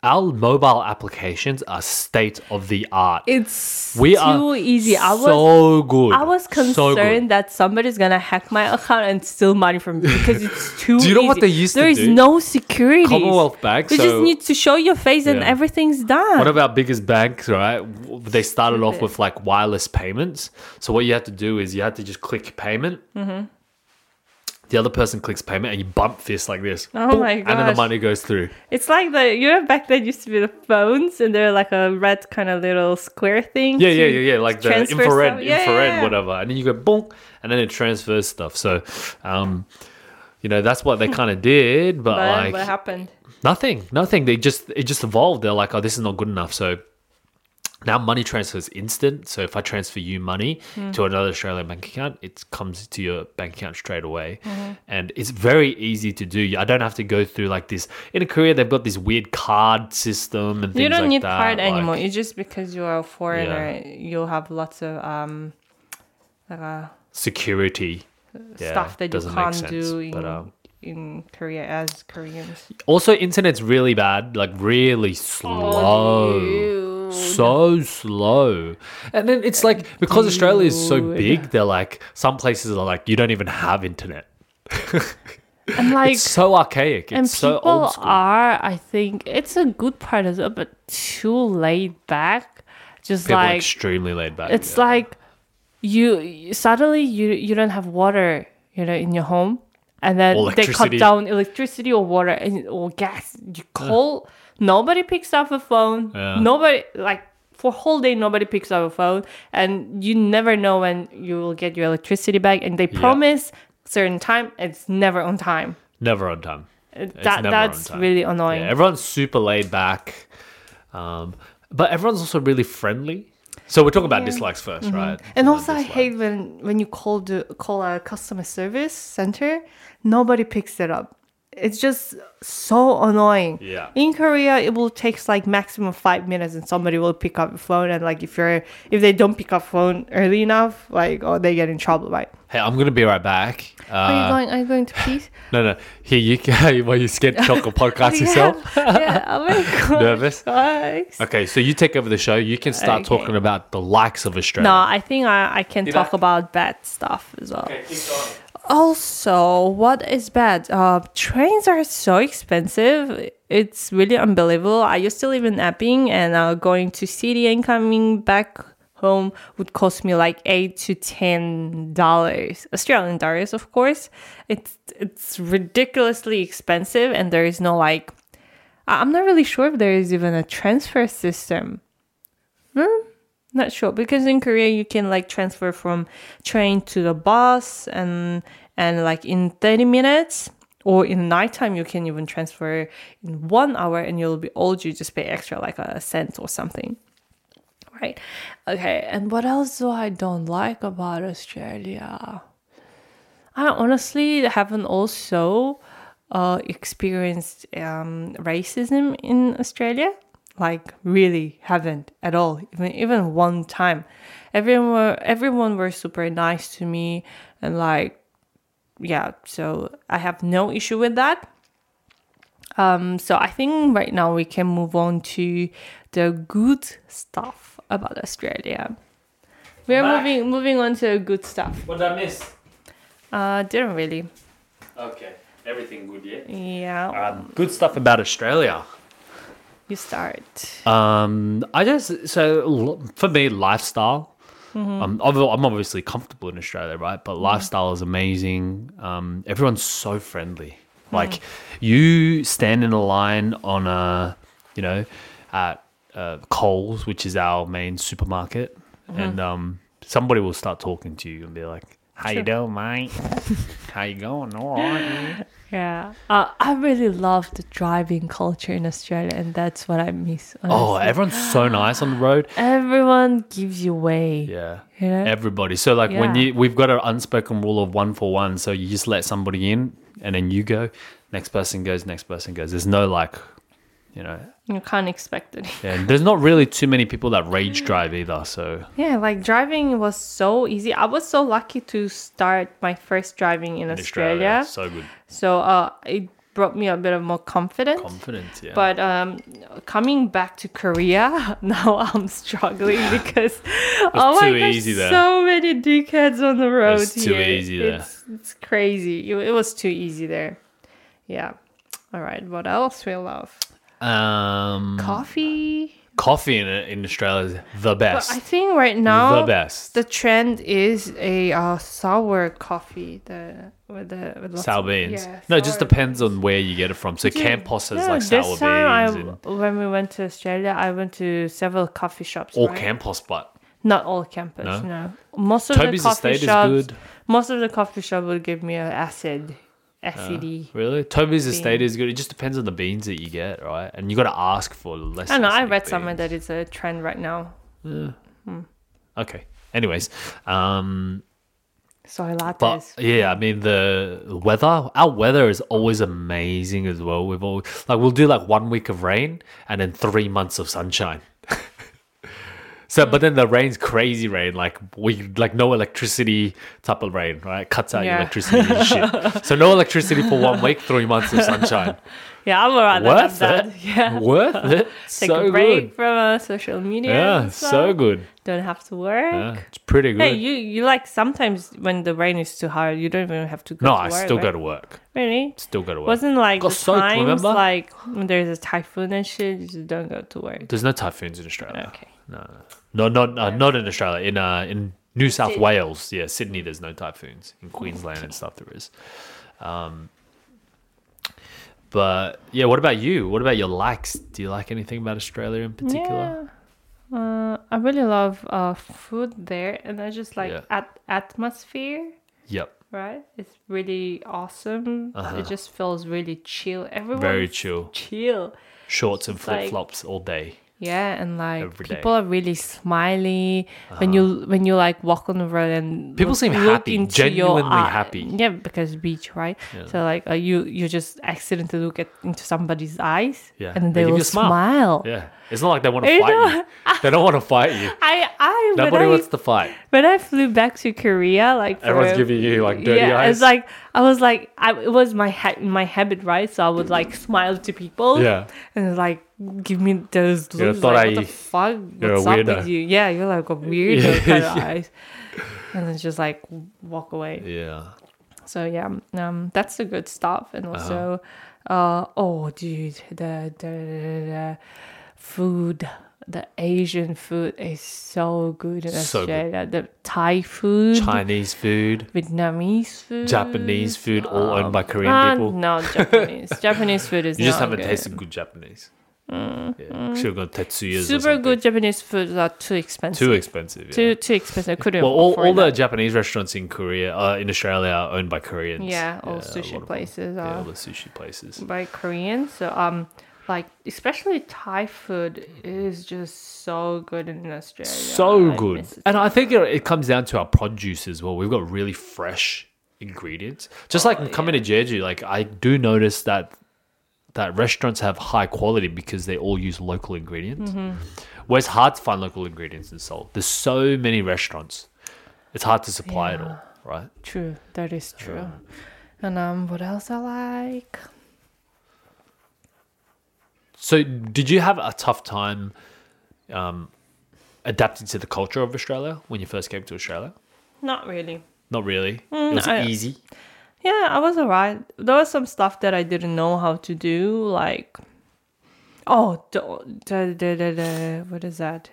our mobile applications are state of the art. It's We too are easy. I was so good. I was So good. concerned that somebody's gonna hack my account and steal money from me because it's too. Do you know what easy. they used to do? There is no security. Commonwealth Bank, You just need to show your face and everything's done. One of our biggest banks, right? They started off with like wireless payments. So what you had to do is you had to just click payment. Mm-hmm. The other person clicks payment, and you bump fist like this. Oh Boom, my And then the money goes through. it's like the you know back then used to be the phones and they're like a red kind of little square thing. Yeah, yeah, yeah, yeah. Like the infrared. Yeah, infrared, yeah, yeah. whatever. And then you go boom, and then it transfers stuff. So, um, you know, that's what they kind of did. But, But like, what happened? Nothing, nothing. They just it just evolved. They're like, oh, this is not good enough. So now money transfer is instant. So if I transfer you money Hmm. to another Australian bank account, it comes to your bank account straight away, Mm-hmm. and it's very easy to do. I don't have to go through like this. In Korea, they've got this weird card system and things like that. You don't like need that. card like- anymore. It's just because you're a foreigner, you'll have lots of um, like uh, security Yeah, stuff that you can't sense, do in, but, um, in Korea as Koreans. Also, internet's really bad, like really slow. So slow. And then it's like because Australia is so big, they're like some places are like you don't even have internet. And like It's so archaic. and It's so people old school. are i think it's a good part as well but too laid back just People like extremely laid back. it's yeah. like you, suddenly you you don't have water you know in your home and then they cut down electricity or water and, or gas you call nobody picks up a phone Yeah. nobody like for whole day nobody picks up a phone and you never know when you will get your electricity back and they promise certain time it's never on time never on time. that on that's time. really annoying. Yeah, everyone's super laid back, um, but everyone's also really friendly. So we're talking about dislikes 1st right? Mm-hmm. and also, I hate when when you call the call a customer service center, nobody picks it up. It's just so annoying. Yeah. In Korea, it will take like maximum five minutes, and somebody will pick up the phone. And like if you're if they don't pick up phone early enough, like oh they get in trouble, right? Hey, I'm gonna be right back. Are you Uh, going? Are you going to peace? no, no. Here you go. While you scared to talk or podcast yourself. yeah, yeah. Oh my god. Nervous? Okay, so you take over the show. You can start Okay. talking about the likes of Australia. No, I think I, I can talk about bad stuff as well. Also, what is bad? Uh, trains are so expensive. It's really unbelievable. I used to live in Epping, and uh, going to city and coming back home would cost me like eight to ten dollars, Australian dollars, of course. It's it's ridiculously expensive, and there is no like. I'm not really sure if there is even a transfer system. Not sure because in Korea you can like transfer from train to the bus and and like in 30 minutes or in nighttime you can even transfer in one hour and you'll be old you just pay extra like a cent or something. Right? Okay and what else do I don't like about Australia? I honestly haven't also uh, experienced um, racism in Australia. Like really haven't at all, even even one time. Everyone were everyone were super nice to me and like yeah, so I have no issue with that. Um, so I think right now we can move on to the good stuff about Australia. We're Back. moving moving on to good stuff. What did I miss? Uh, didn't really. Okay, everything good, yeah. Yeah. Um, good stuff about Australia. You start. Um, I just so for me, lifestyle. Mm-hmm. Um, I'm obviously comfortable in Australia, right? But lifestyle is amazing. Um, everyone's so friendly. Mm. Like you stand in a line on a, you know, at uh, Coles, which is our main supermarket, Mm-hmm. and um, somebody will start talking to you and be like, "How you doing, mate? How you going? All right." Yeah. Uh, I really love the driving culture in Australia, and that's what I miss. Oh, everyone's so nice on the road. everyone gives you way. Yeah. You know? Everybody. So like when you we've got an unspoken rule of one for one. So you just let somebody in and then you go, next person goes, next person goes. There's no like you know You can't expect it. yeah, and there's not really too many people that rage drive either. So Yeah, like driving was so easy. I was so lucky to start my first driving in, in Australia. so good. So uh, it brought me a bit of more confidence. Confidence, yeah. But um, coming back to Korea, now I'm struggling because oh my too gosh, easy there. so many dickheads on the road It's too here. easy there. It's, it's crazy. It, it was too easy there. Yeah. All right. What else we love? Um Coffee. coffee in in Australia is the But best. I think right now the best. the trend is a uh, sour coffee. The with the with sour of- beans. yeah, no, it just sour depends on where you get it from. So Campos has Yeah, like sour beans I, and when we went to Australia, I went to several coffee shops. all right? Campos, but Not all Campos, No? no. Most of Toby's the coffee Estate is shops, good. most of the coffee shop would give me an acid, acidy. Really? Toby's estate is good. It just depends on the beans that you get, right? And you got to ask for less. I know. I read somewhere that it's a trend right now. Okay. Anyways, um, Soy lattes. but yeah, I mean the weather. Our weather is always amazing as well. We've always like we'll do like one week of rain and then three months of sunshine. So, but then the rain's crazy rain, like we like no electricity type of rain, right? Cuts out your Yeah. electricity and shit. So no electricity for one week, three months of sunshine. yeah, I'm alright Worth that. it. Yeah. Worth it. Take so a break good. from uh, social media. Yeah, so good. Don't have to work. Yeah, it's pretty good. Hey, you you like sometimes when the rain is too hard, you don't even have to go. no, to I work, still right? go to work. Really? Still go to work. Wasn't like Got the soaked, times remember? like when there's a typhoon and shit, you just don't go to work. There's no typhoons in Australia. Okay. No, not uh, not in Australia. In uh, in New South Syd- Wales, yeah, Sydney. There's no typhoons. In Queensland and stuff, there is. Um, but yeah, what about you? What about your likes? Do you like anything about Australia in particular? Yeah. Uh, I really love uh, food there, and I just like Yeah. at- atmosphere. Yep, Right, it's really awesome. Uh-huh. It just feels really chill. Everyone very chill. chill. Shorts and flip flops all day. Yeah, and like Every day. people are really smiley when you when you like walk on the road and People look- seem look happy, genuinely happy. Yeah, because beach, right? So like uh, you you just accidentally look at into somebody's eyes, Yeah, and they they, will smile. smile. Yeah, it's not like they want to You fight know, you. They don't want to fight you. I I Nobody I, wants to fight. when I flew back to Korea, like Everyone's a- giving you like dirty yeah, eyes. it's like I was like I it was my ha- my habit, right? So I would like smile to people. yeah, and like give me those looks like, what the fuck what's up with you yeah you're like a weirdo Yeah, kind of yeah. eyes and then just like walk away yeah. so yeah um that's the good stuff and Uh-huh. also uh oh dude the the, the, the food the Asian food is so good in So good. Australia. The Thai food, Chinese food, Vietnamese food, Japanese food, all owned by Korean Ah, people. No, Japanese. Japanese food is You just not haven't good. tasted good Japanese. Yeah, should have gone Tetsuya's. or Super something. good Japanese foods are too expensive. Too expensive. Yeah. too too expensive. Couldn't well, all, afford all the that. Japanese restaurants in Korea, uh, in Australia, are owned by Koreans. yeah, all a lot sushi of places Yeah, all are the sushi places. by Koreans. So um, like especially Thai food is just so good in Australia. So I good. And I think it, it comes down to our produce as well. We've got really fresh ingredients. Just Oh, like coming to Jeju, like I do notice that that restaurants have high quality because they all use local ingredients. Mm-hmm. Where it's hard to find local ingredients in Seoul. There's so many restaurants. It's hard to supply it all, right? True, that is true. And um, what else I like? So, did you have a tough time um, adapting to the culture of Australia when you first came to Australia? Not really. Not really. it was Mm, I- easy. Yeah, I was alright. There was some stuff that I didn't know how to do, like oh, the, the, the, the what is that?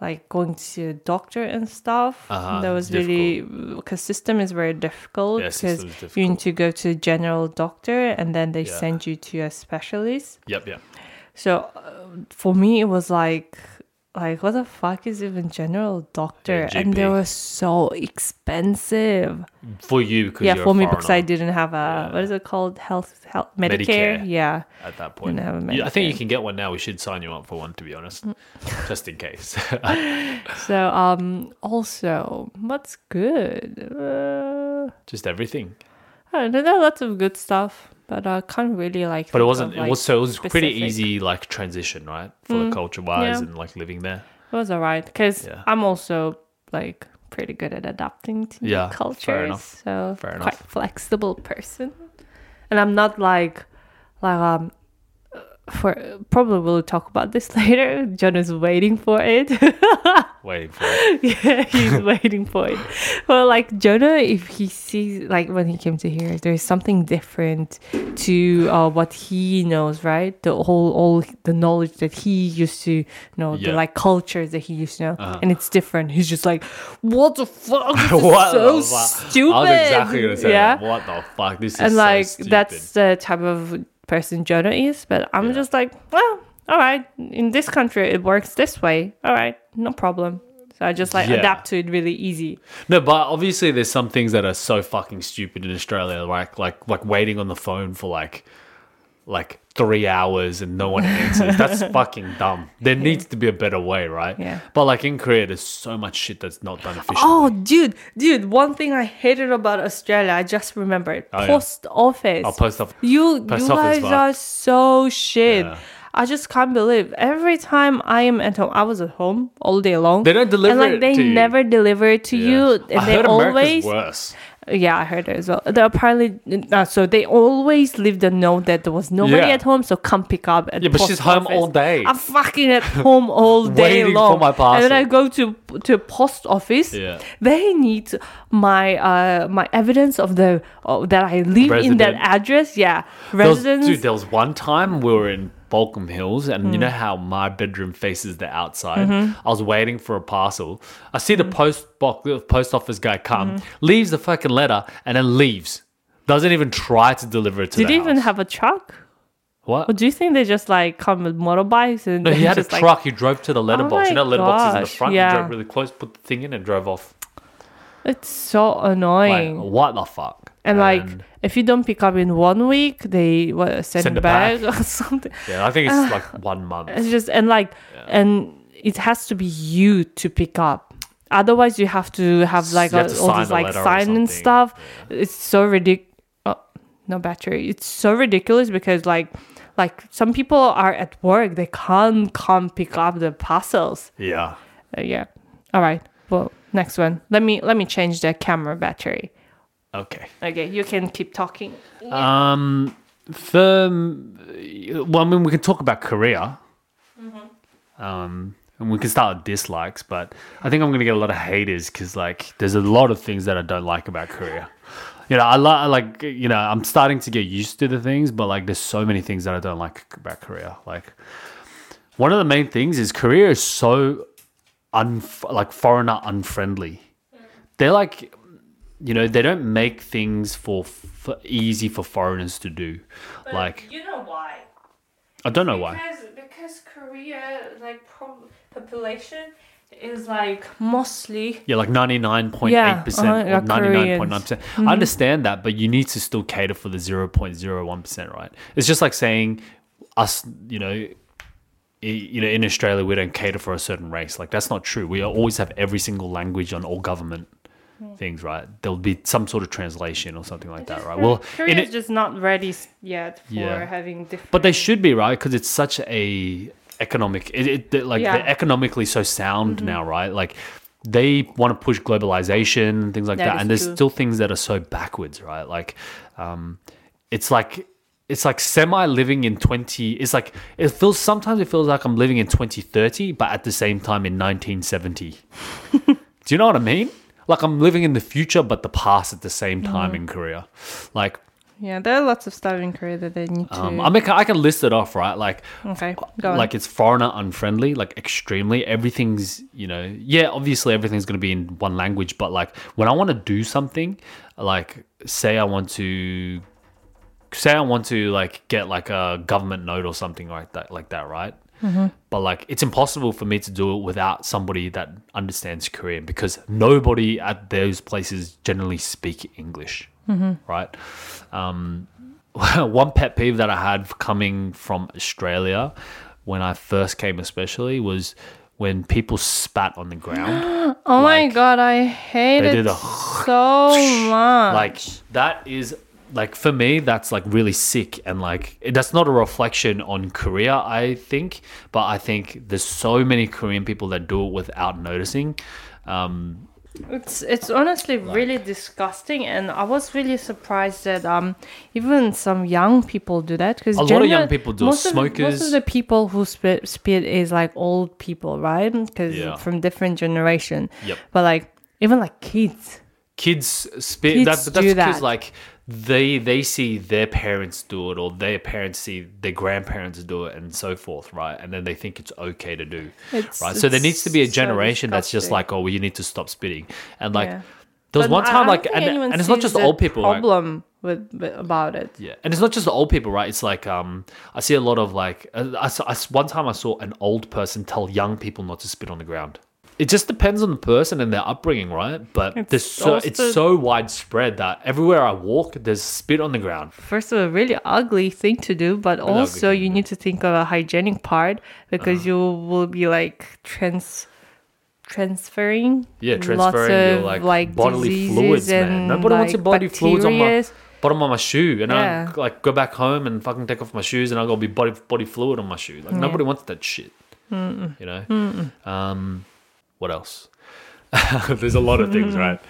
Like going to a doctor and stuff. Uh-huh, that was really because system is very difficult Yeah, because system's you need to go to a general doctor and then they Yeah. send you to a specialist. Yep, yep. So uh, for me, it was like, like what the fuck is even general doctor? and they were so expensive. For you, because Yeah, for a me because I didn't have a Yeah. what is it called health health Medicare. Medicare. Yeah, at that point. Didn't have a You- I think you can get one now. We should sign you up for one, to be honest, Mm. just in case. so um also what's good? Uh, just everything. I don't know. There are lots of good stuff, but I can't really like. But it wasn't. of, it was so. It was pretty specific. Mm. easy, like transition, right, for the culture wise yeah. and like living there. It was alright because Yeah. I'm also like pretty good at adapting to new Yeah, fair cultures. enough. So Fair quite flexible person, and I'm not like like um. For probably we'll talk about this later. John is waiting for it. Waiting for it. yeah, he's waiting for it. Well, like Jonah, if he sees like when he came to here, there's something different to uh, what he knows, right? The whole all the knowledge that he used to know, Yeah. the like cultures that he used to know, Uh-huh. and it's different. He's just like, what the fuck? Is What so fuck? stupid. I was exactly gonna say yeah. that. What the fuck? This is and like that's the type of person Jonah is. But I'm Yeah. just like, well, all right. In this country, it works this way. All right, no problem. So I just like Yeah. adapt to it really easy. No, but obviously there's some things that are so fucking stupid in Australia, like like like waiting on the phone for like like three hours and no one answers. That's fucking dumb. There needs to be a better way, right? Yeah. But like in Korea, there's so much shit that's not done efficiently. Oh, dude, dude, one thing I hated about Australia, I just remembered. Oh, yeah. Post office. Oh, post office. You, Post you office guys are so shit. Yeah. I just can't believe every time I am at home, I was at home all day long. They don't deliver and like it they to you. never deliver it to you, and I they heard always America's worse. Yeah, I heard it as well. They apparently uh, so they always leave the note that there was nobody Yeah. at home, so come pick up. At Yeah, but post she's home office. all day. I'm fucking at home all day Waiting for long. my And then I go to to post office. Yeah. They need my uh my evidence of the uh, that I live in that Resident. address. Yeah, There was, residence. dude, there was one time we were in Baulkham Hills, and Mm. you know how my bedroom faces the outside. Mm-hmm. I was waiting for a parcel. I see the post box, the post office guy come, Mm-hmm. leaves the fucking letter, and then leaves. Doesn't even try to deliver it to Did he even have a truck? what? Or do you think they just like come with motorbikes and No, he had a just, like- truck. he drove to the letterbox. my you know, letterbox is in the front. yeah. He drove really close, put the thing in, and drove off. it's so Like, annoying. what the fuck? And like, if you don't pick up in one week, they what send, Send it back, back. or something. Yeah, I think it's like one month. It's just and like, and it has to be you to pick up. Otherwise, you have to have like You have all this like sign and stuff. It's so ridiculous. Oh, no battery. It's so ridiculous because like, like some people are at work, they can't come pick up the parcels. Yeah. Uh, yeah. All right. Well, next one. Let me let me change the camera battery. Okay. Okay, you can keep talking. Um, for well, I mean, we can talk about Korea. Um, and we can start with dislikes, but I think I'm gonna get a lot of haters because like there's a lot of things that I don't like about Korea. You know, I li- like you know I'm starting to get used to the things, but like there's so many things that I don't like about Korea. Like one of the main things is Korea is so un like foreigner unfriendly. They're like you know they don't make things for, for easy for foreigners to do. Like you know why? i don't know why. Because because Korea like pro- population is like mostly yeah like 99.8% Yeah, uh-huh, or 99.9%. I understand that but you need to still cater for the 0.01% right? It's just like saying us you know you know in australia we don't cater for a certain race. Like that's not true. We always have every single language on all government things right there'll be some sort of translation or something like that right well Korea is it, just not ready yet for Yeah. having different. But they should be right because it's such a economic. It, it like Yeah. they're economically so sound now, right? Like they want to push globalization and things like That that, and there's true. still things that are so backwards, right? Like, um, it's like it's like semi living in 20 it's like it feels sometimes it feels like i'm living in 2030 but at the same time in 1970 do you know what i mean like i'm living in the future but the past at the same time in korea like yeah, there are lots of stuff in Korea that they need to. um, I, mean, I can list it off right like okay, go on. like it's foreigner unfriendly like extremely everything's you know yeah obviously everything's going to be in one language but like when i want to do something like say i want to say i want to like get like a government note or something like that like that right but like it's impossible for me to do it without somebody that understands korean because nobody at those places generally speak english right um, one pet peeve that I had coming from Australia when I first came, especially, was when people spat on the ground. oh my god, I hate it did a so much. like that is like for me that's like really sick and like that's not a reflection on korea i think but i think there's so many korean people that do it without noticing um It's it's honestly really disgusting, and I was really surprised that um even some young people do that because A lot of young people do. Most of, most of the people who spit spit is like old people, right? Because Yeah. from different generation. Yep. But like even like kids. kids spit Kids that, but that's because that. like they they see their parents do it or their parents see their grandparents do it and so forth right and then they think it's okay to do It's- right so there needs to be a it's so generation that's just like oh well you need to stop spitting and like Yeah. there was But one I- time I like and, and it's not just old people right? problem with, with about it. Yeah, and it's not just the old people, right? It's like um, I see a lot of like uh, I, saw, one time I saw an old person tell young people not to spit on the ground. It just depends on the person and their upbringing, right? But It's there's so also- it's so widespread that everywhere I walk, there's spit on the ground. First of all, really ugly thing to do, but also you need to think of a hygienic part because Uh-huh. you will be like trans transferring Yeah, lots transferring your of, like, bodily fluids, man. Nobody wants your like, body fluids on my bottom of my shoe, and Yeah. I like go back home and fucking take off my shoes, and I go be body body fluid on my shoe. Like nobody wants that shit. You know. Um, what else? There's a lot of things, right?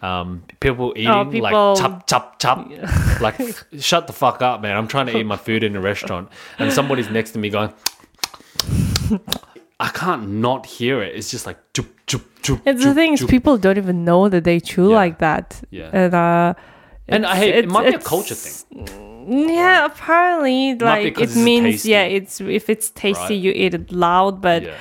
Um, people eating Oh, people- like chop chop chop. like shut the fuck up, man! I'm trying to eat my food in a restaurant, and somebody's next to me going. I can't not hear it. It's just like choop, choop, choop, It's the thing is people don't even know that they chew Yeah. like that. Yeah. And uh And I it's- hate it. might be a culture thing. Yeah, apparently like it means tasty. yeah, it's if it's tasty Right. you eat it loud, but Yeah.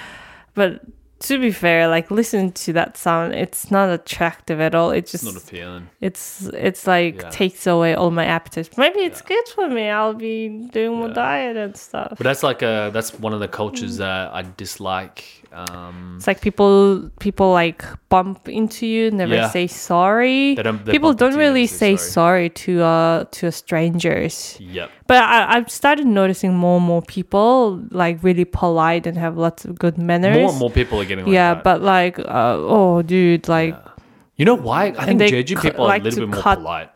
but to be fair, like listen to that sound, it's not attractive at all. It just It's not appealing. it's it's like Yeah. takes away all my appetite. Maybe it's good for me. I'll be doing more Yeah. diet and stuff. But that's like a that's one of the cultures that I dislike Um, It's like people people like bump into you, never Yeah. say sorry. They don't- they people don't really say say sorry to uh to strangers. yep. But I, I've started noticing more and more people like really polite and have lots of good manners. More and more people are getting like yeah, that. but like, uh, oh, dude, like, you know why? I think Jeju people are like a little bit more polite.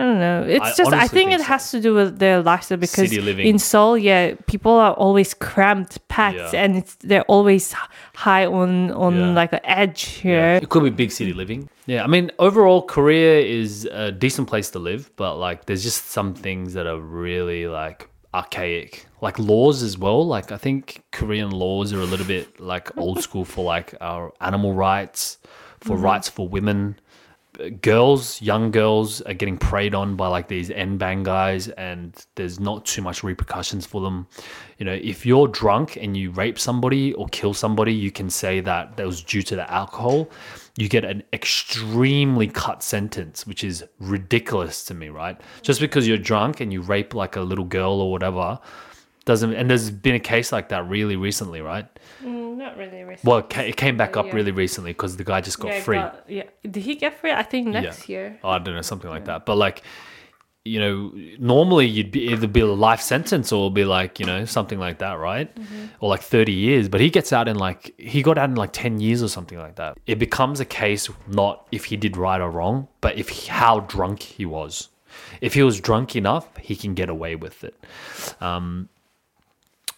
I don't know. It's I just, I think, think it so. has to do with their lifestyle because in Seoul, yeah, people are always cramped, packed, Yeah. and it's they're always high on on Yeah. like an edge here. It could be big city living. Yeah, I mean, overall, Korea is a decent place to live, but like, there's just some things that are really like archaic, like laws as well. Like, I think Korean laws are a little bit like old school for like our animal rights, for mm-hmm. rights for women. Girls, young girls, are getting preyed on by like these N bang guys, and there's not too much repercussions for them. You know, if you're drunk and you rape somebody or kill somebody, you can say that that was due to the alcohol. You get an extremely cut sentence, which is ridiculous to me, right? Just because you're drunk and you rape like a little girl or whatever doesn't. And there's been a case like that really recently, right? Not really. Recently. Well, it came back up Yeah. really recently because the guy just got yeah, free. got- yeah, did he get free? I think next year. I don't know, something like that. But like, you know, normally you'd be either be a life sentence or be like, you know, something like that, right? Or like 30 years. But he gets out in like, he got out in like 10 years or something like that. It becomes a case not if he did right or wrong, but if he, how drunk he was. If he was drunk enough, he can get away with it. Um,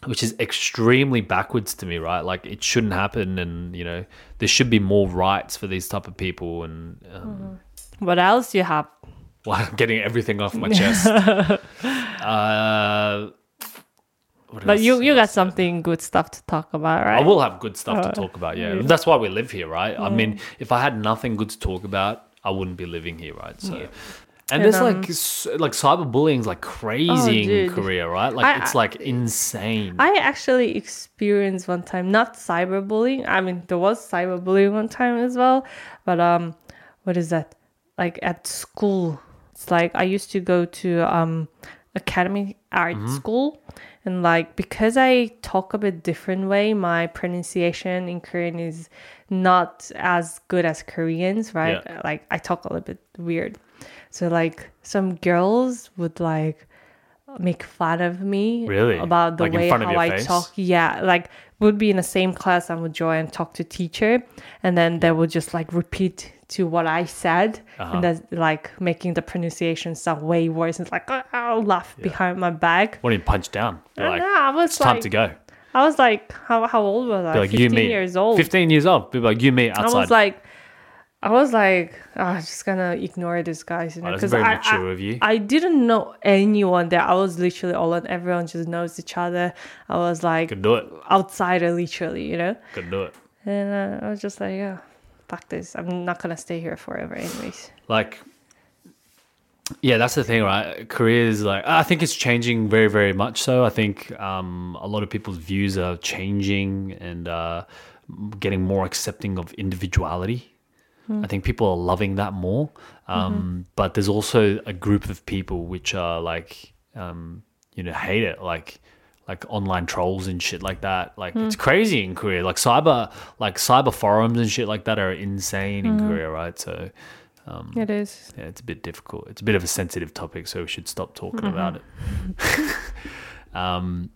which is extremely backwards to me, right? Like it shouldn't happen, and you know there should be more rights for these type of people, and um, What else do you have? well, I'm getting everything off my chest. uh, what But you you got something good stuff to talk about, right? I will have good stuff Uh, to talk about. Yeah, that's why we live here, right? I mean, if I had nothing good to talk about, I wouldn't be living here, right? So. And, And, there's um, like s- like cyberbullying is like crazy in. Korea, right? Like I- it's like insane. I actually experienced one time, not cyberbullying. I mean, there was cyberbullying one time as well, but um, what is that? Like at school, it's like I used to go to um, academy art school, and like because I talk a bit different way, my pronunciation in Korean is not as good as Koreans, right? Yeah. Like I talk a little bit weird, so like some girls would like make fun of me Really? about the Like way how I face? talk. Yeah, like would be in the same class and would join and talk to teacher, and then they would just like repeat to what I said, Uh-huh. and then like making the pronunciation sound way worse. And it's like oh, I'll laugh behind my back. What do you punch down? You're like, I was it's like, time to go. I was like, how how old was I? Be like, Fifteen you, me. years old. 15 years old. Be like, you, me, I was like, I was like, oh, I'm just gonna ignore these guys, you know, Oh, that's because very I, mature I, of you. I didn't know anyone there. I was literally all alone. Everyone just knows each other. I was like Could do it. outsider, literally, you know. Could do it. And uh, I was just like, yeah, fuck this. I'm not gonna stay here forever, anyways. Like, yeah, that's the thing, right? Korea is like, I think it's changing very, very much so. I think um, a lot of people's views are changing and uh, getting more accepting of individuality. I think people are loving that more. Um, But there's also a group of people which are like, um, you know, hate it. Like, like online trolls and shit like that. Like it's crazy in Korea. Like cyber, like cyber forums and shit like that are insane in Korea, right? So It is. yeah, it's a bit difficult. It's a bit of a sensitive topic, so we should stop talking about it. um,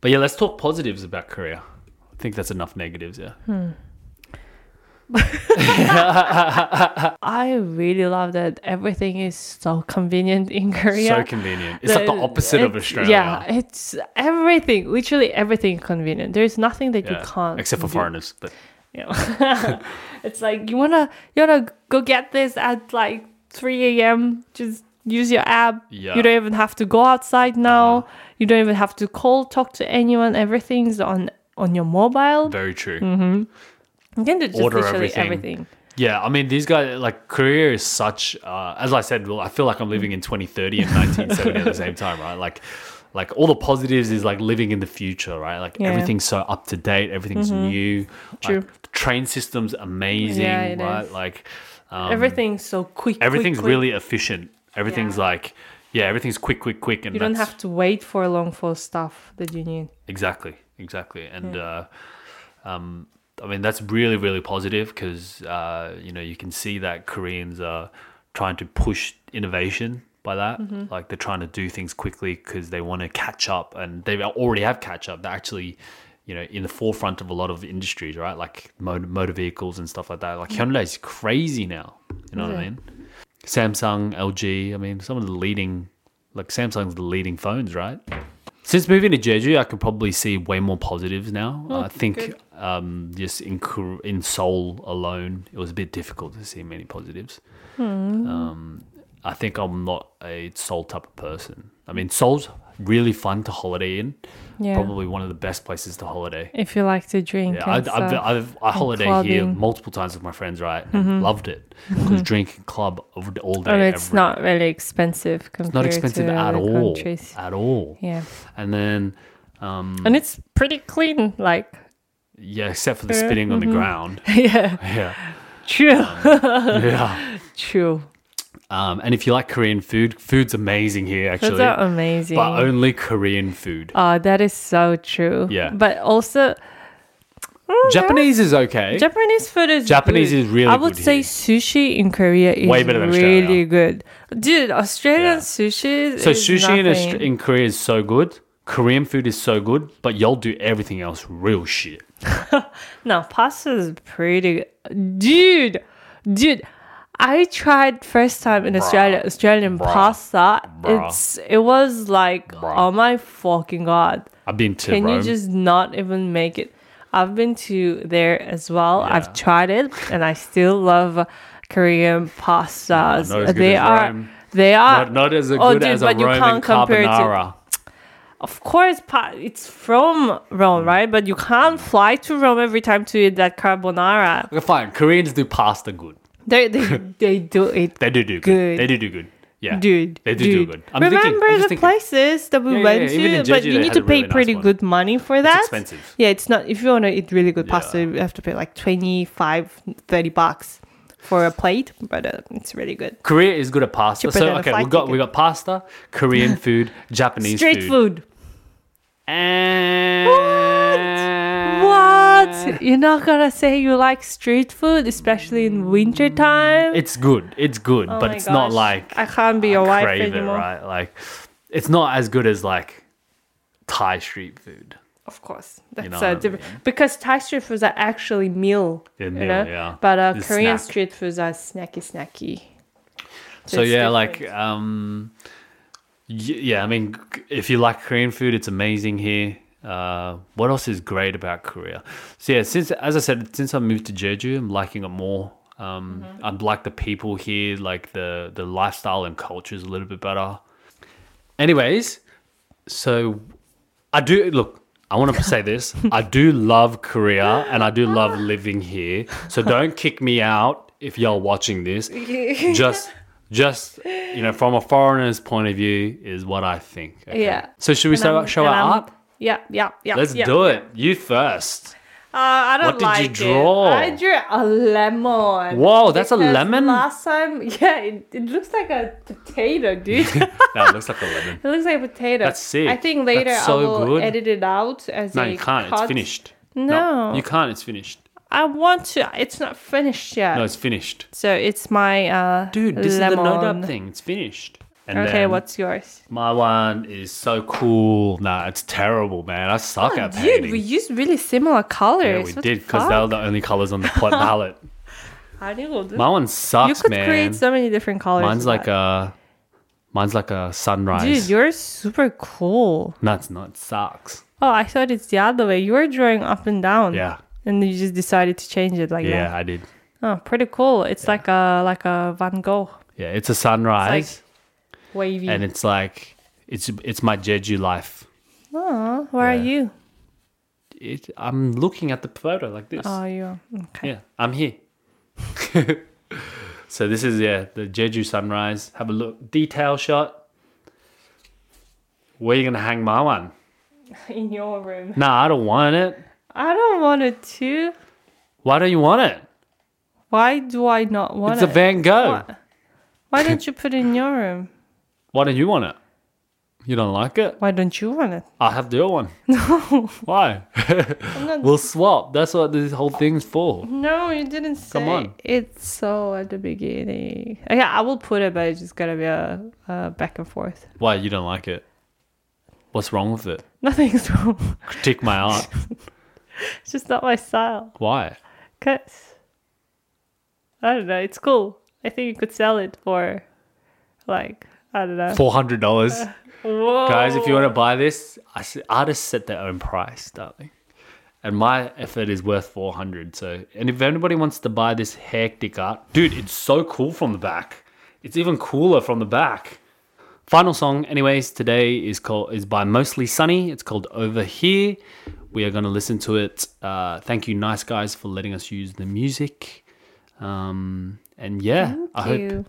but yeah, let's talk positives about Korea. I think that's enough negatives. Yeah, I really love that everything is so convenient in Korea. so convenient. It's like the opposite of Australia. Yeah, it's everything, literally everything convenient. There's nothing that you can't except for do. foreigners. But know? it's like you wanna you wanna go get this at like 3 a.m. Just use your app. Yeah. You don't even have to go outside now. Uh-huh. You don't even have to call, talk to anyone. Everything's on on your mobile. very true. Mm-hmm. You can do just Order literally everything. everything. Yeah, I mean, these guys, like, Korea is such, uh, as I said, well, I feel like I'm living in 2030 and 1970 at the same time, right? Like, like all the positives is like living in the future, right? Like Yeah. everything's so up to date, everything's new. True. Like, the train system's amazing, Yeah, it right? is. Like, um, everything's so quick. quick, everything's quick. really efficient. Everything's Yeah. like, yeah, everything's quick, quick, quick, and You don't that's- have to wait for long for stuff that you need. Exactly, exactly. And uh, um, I mean that's really really positive because uh, you know you can see that Koreans are trying to push innovation by that. Like they're trying to do things quickly because they want to catch up, and they already have catch up. They're actually you know in the forefront of a lot of industries, right? Like motor, motor vehicles and stuff like that. Like Hyundai is crazy now. You know what I mean? Samsung, LG. I mean, some of the leading, like Samsung's the leading phones, right? Since moving to Jeju, I could probably see way more positives now. I think good. Um, just in in Seoul alone, it was a bit difficult to see many positives. Um, I think I'm not a Seoul type of person. I mean, Seoul's really fun to holiday in. Yeah. Probably one of the best places to holiday. If you like to drink. Yeah, I've, stuff. I've, I holiday here clubbing. Mm-hmm. multiple times with my friends, right? And loved it because drink club all day. and it's every not really expensive compared not expensive to at all. countries. At all. Yeah. And then, um, And it's pretty clean. Like, yeah, except for the spitting on the mm-hmm. ground. yeah. Yeah, True. Um, yeah. True. Um, and if you like Korean food, food's amazing here actually, are amazing. but only Korean food. Oh, that is so true. Yeah. But also, mm-hmm. Japanese is okay. Japanese food is Japanese good. is really good. I would say here. sushi in Korea is Way better than really Australia. good. Dude, Australian Yeah. sushi so sushi in. In Korea is so good. Korean food is so good, but y'all do everything else real shit. No, pasta is pretty good. Dude, dude, I tried first time in Australia Australian Bruh. pasta. Bruh. It's it was like Bruh. oh my fucking god. I've been to Can Rome. you just not even make it? I've been to there as well. Yeah. I've tried it and I still love Korean pastas. not as good they as are Rome. they are not, not as oh, good Oh, dude, as a but you Roman can't compare it to- carbonara. Of course, it's from. Rome, right? But you can't fly to Rome every time to eat that carbonara. Okay, fine. Koreans do pasta good. They they, they do it, They do do good. Good. They do do good. Yeah, dude. They do dude. do good. I'm Remember thinking, I'm the thinking. places that we Yeah, went yeah. To, but you need to pay really pretty one. good money for that. expensive. Yeah, it's not. If you want to eat really good pasta, Yeah. you have to pay like 25, 30 bucks for a plate, but uh, it's really good. Korea is good at pasta. Cheaper So okay, we got we got pasta, Korean food, Japanese Street food. And What? You're not gonna say you like street food, especially in winter time? It's good. It's good, Oh but it's not like I can't be your wife crave it, anymore. right? Like it's not as good as like Thai street food. Of course, that's know uh, what I different mean? because Thai street foods are actually meal, They're you meal, know. yeah. But uh, Korean snack. street foods are snacky, snacky. So it's yeah, different. like um, yeah. I mean, if you like Korean food, it's amazing here. Uh, what else is great about Korea? So yeah, since as I said, since I moved to Jeju, I'm liking it more. Um, Mm-hmm. I like the people here, like the the lifestyle and culture is a little bit better. Anyways, so I do look. I want to say this. I do love Korea and I do love living here. So don't kick me out if y'all watching this. Just, just you know, from a foreigner's point of view, is what I think. okay? Yeah. So should we And show, show our art? Yeah, yeah, yeah. Let's yeah. do it. You first. Uh, I don't What did you like draw? It. I drew a lemon. Whoa, that's a lemon? Last time, yeah, it, it looks like a potato, dude. No, it looks like a lemon. It looks like a potato. That's sick. I think later That's I so will good. edit it out as No, a you can't. It's cut. finished. No. you can't. It's finished. I want to. It's not finished yet. No, it's finished. so it's my uh, Dude, this lemon. is the no dub thing. It's finished. And Okay, what's yours? My one is so cool. Nah, it's terrible, man. I suck at Oh, Dude, painting. we used really similar colors. yeah, we What did the because they were the only colors on the palette. How do you do My one sucks, man. You could man. create so many different colors. mine's like that. a, mine's like a sunrise. Dude, yours super cool. no, it's not. It sucks. Oh, I thought it's the other way. You were drawing up and down. Yeah, And you just decided to change it like yeah, that. I did. Oh, pretty cool. It's like a like a Van Gogh Yeah, it's a sunrise, wavy. and it's like it's it's my Jeju life. oh, where Yeah. are you? It, I'm looking at the photo like this. Oh, you. are- Okay. Yeah, I'm here. so this is yeah the Jeju sunrise. Have a look, detail shot. Where you gonna hang my one? In your room. Nah, I don't want it. I don't want it to. Why don't you want it? Why do I not want It's it? It's a Van Gogh. Why? Why don't you put it in your room? Why don't you want it? You don't like it? Why don't you want it? I have the other one. No. Why? we'll swap. That's what this whole thing's for. No, you didn't say. Come on. It's so at the beginning. Okay, I will put it, but it's just gonna be a, a back and forth. Why you don't like it? What's wrong with it? Nothing's wrong. Critique my art. It's just not my style. Why? Cause I don't know. It's cool. I think you could sell it for like I don't know. Four hundred dollars, Whoa. guys. If you want to buy this, artists set their own price, darling. And my effort is worth four hundred. So, and if anybody wants to buy this hectic art, dude, it's so cool from the back. It's even cooler from the back. Final song, anyways, today is called is by Mostly Sunny. It's called Over Here. We are going to listen to it. Uh, thank you, nice guys, for letting us use the music. Um, and yeah, I hope you.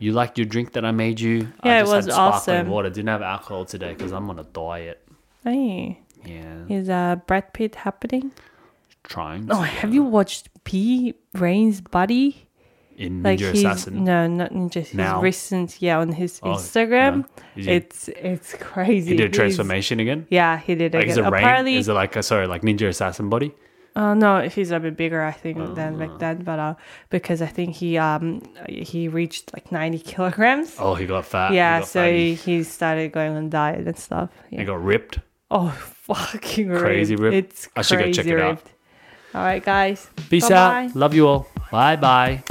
you liked your drink that I made you. I Yeah, it was had sparkling awesome. Water didn't have alcohol today because I'm on a diet. Hey, Yeah, is uh Brad Pitt happening? trying. Oh, have you watched P Rain's Buddy? In Like Ninja Assassin? no, not Ninja. His Now? recent, yeah, on his Oh, Instagram. He- It's it's crazy. He did a He's- transformation again. Yeah, he did Like again. is it rain? Apparently, Is it like a sorry, like Ninja Assassin body? Uh, no, he's a bit bigger, I think, than Oh. back then. But uh, because I think he um he reached like ninety kilograms. Oh, he got fat. yeah, he got so he, he started going on diet and stuff. he Yeah. got ripped. Oh, fucking Crazy ripped. rip. It's I should go check it out. All right, guys. Peace Bye-bye. out. Love you all. Bye bye.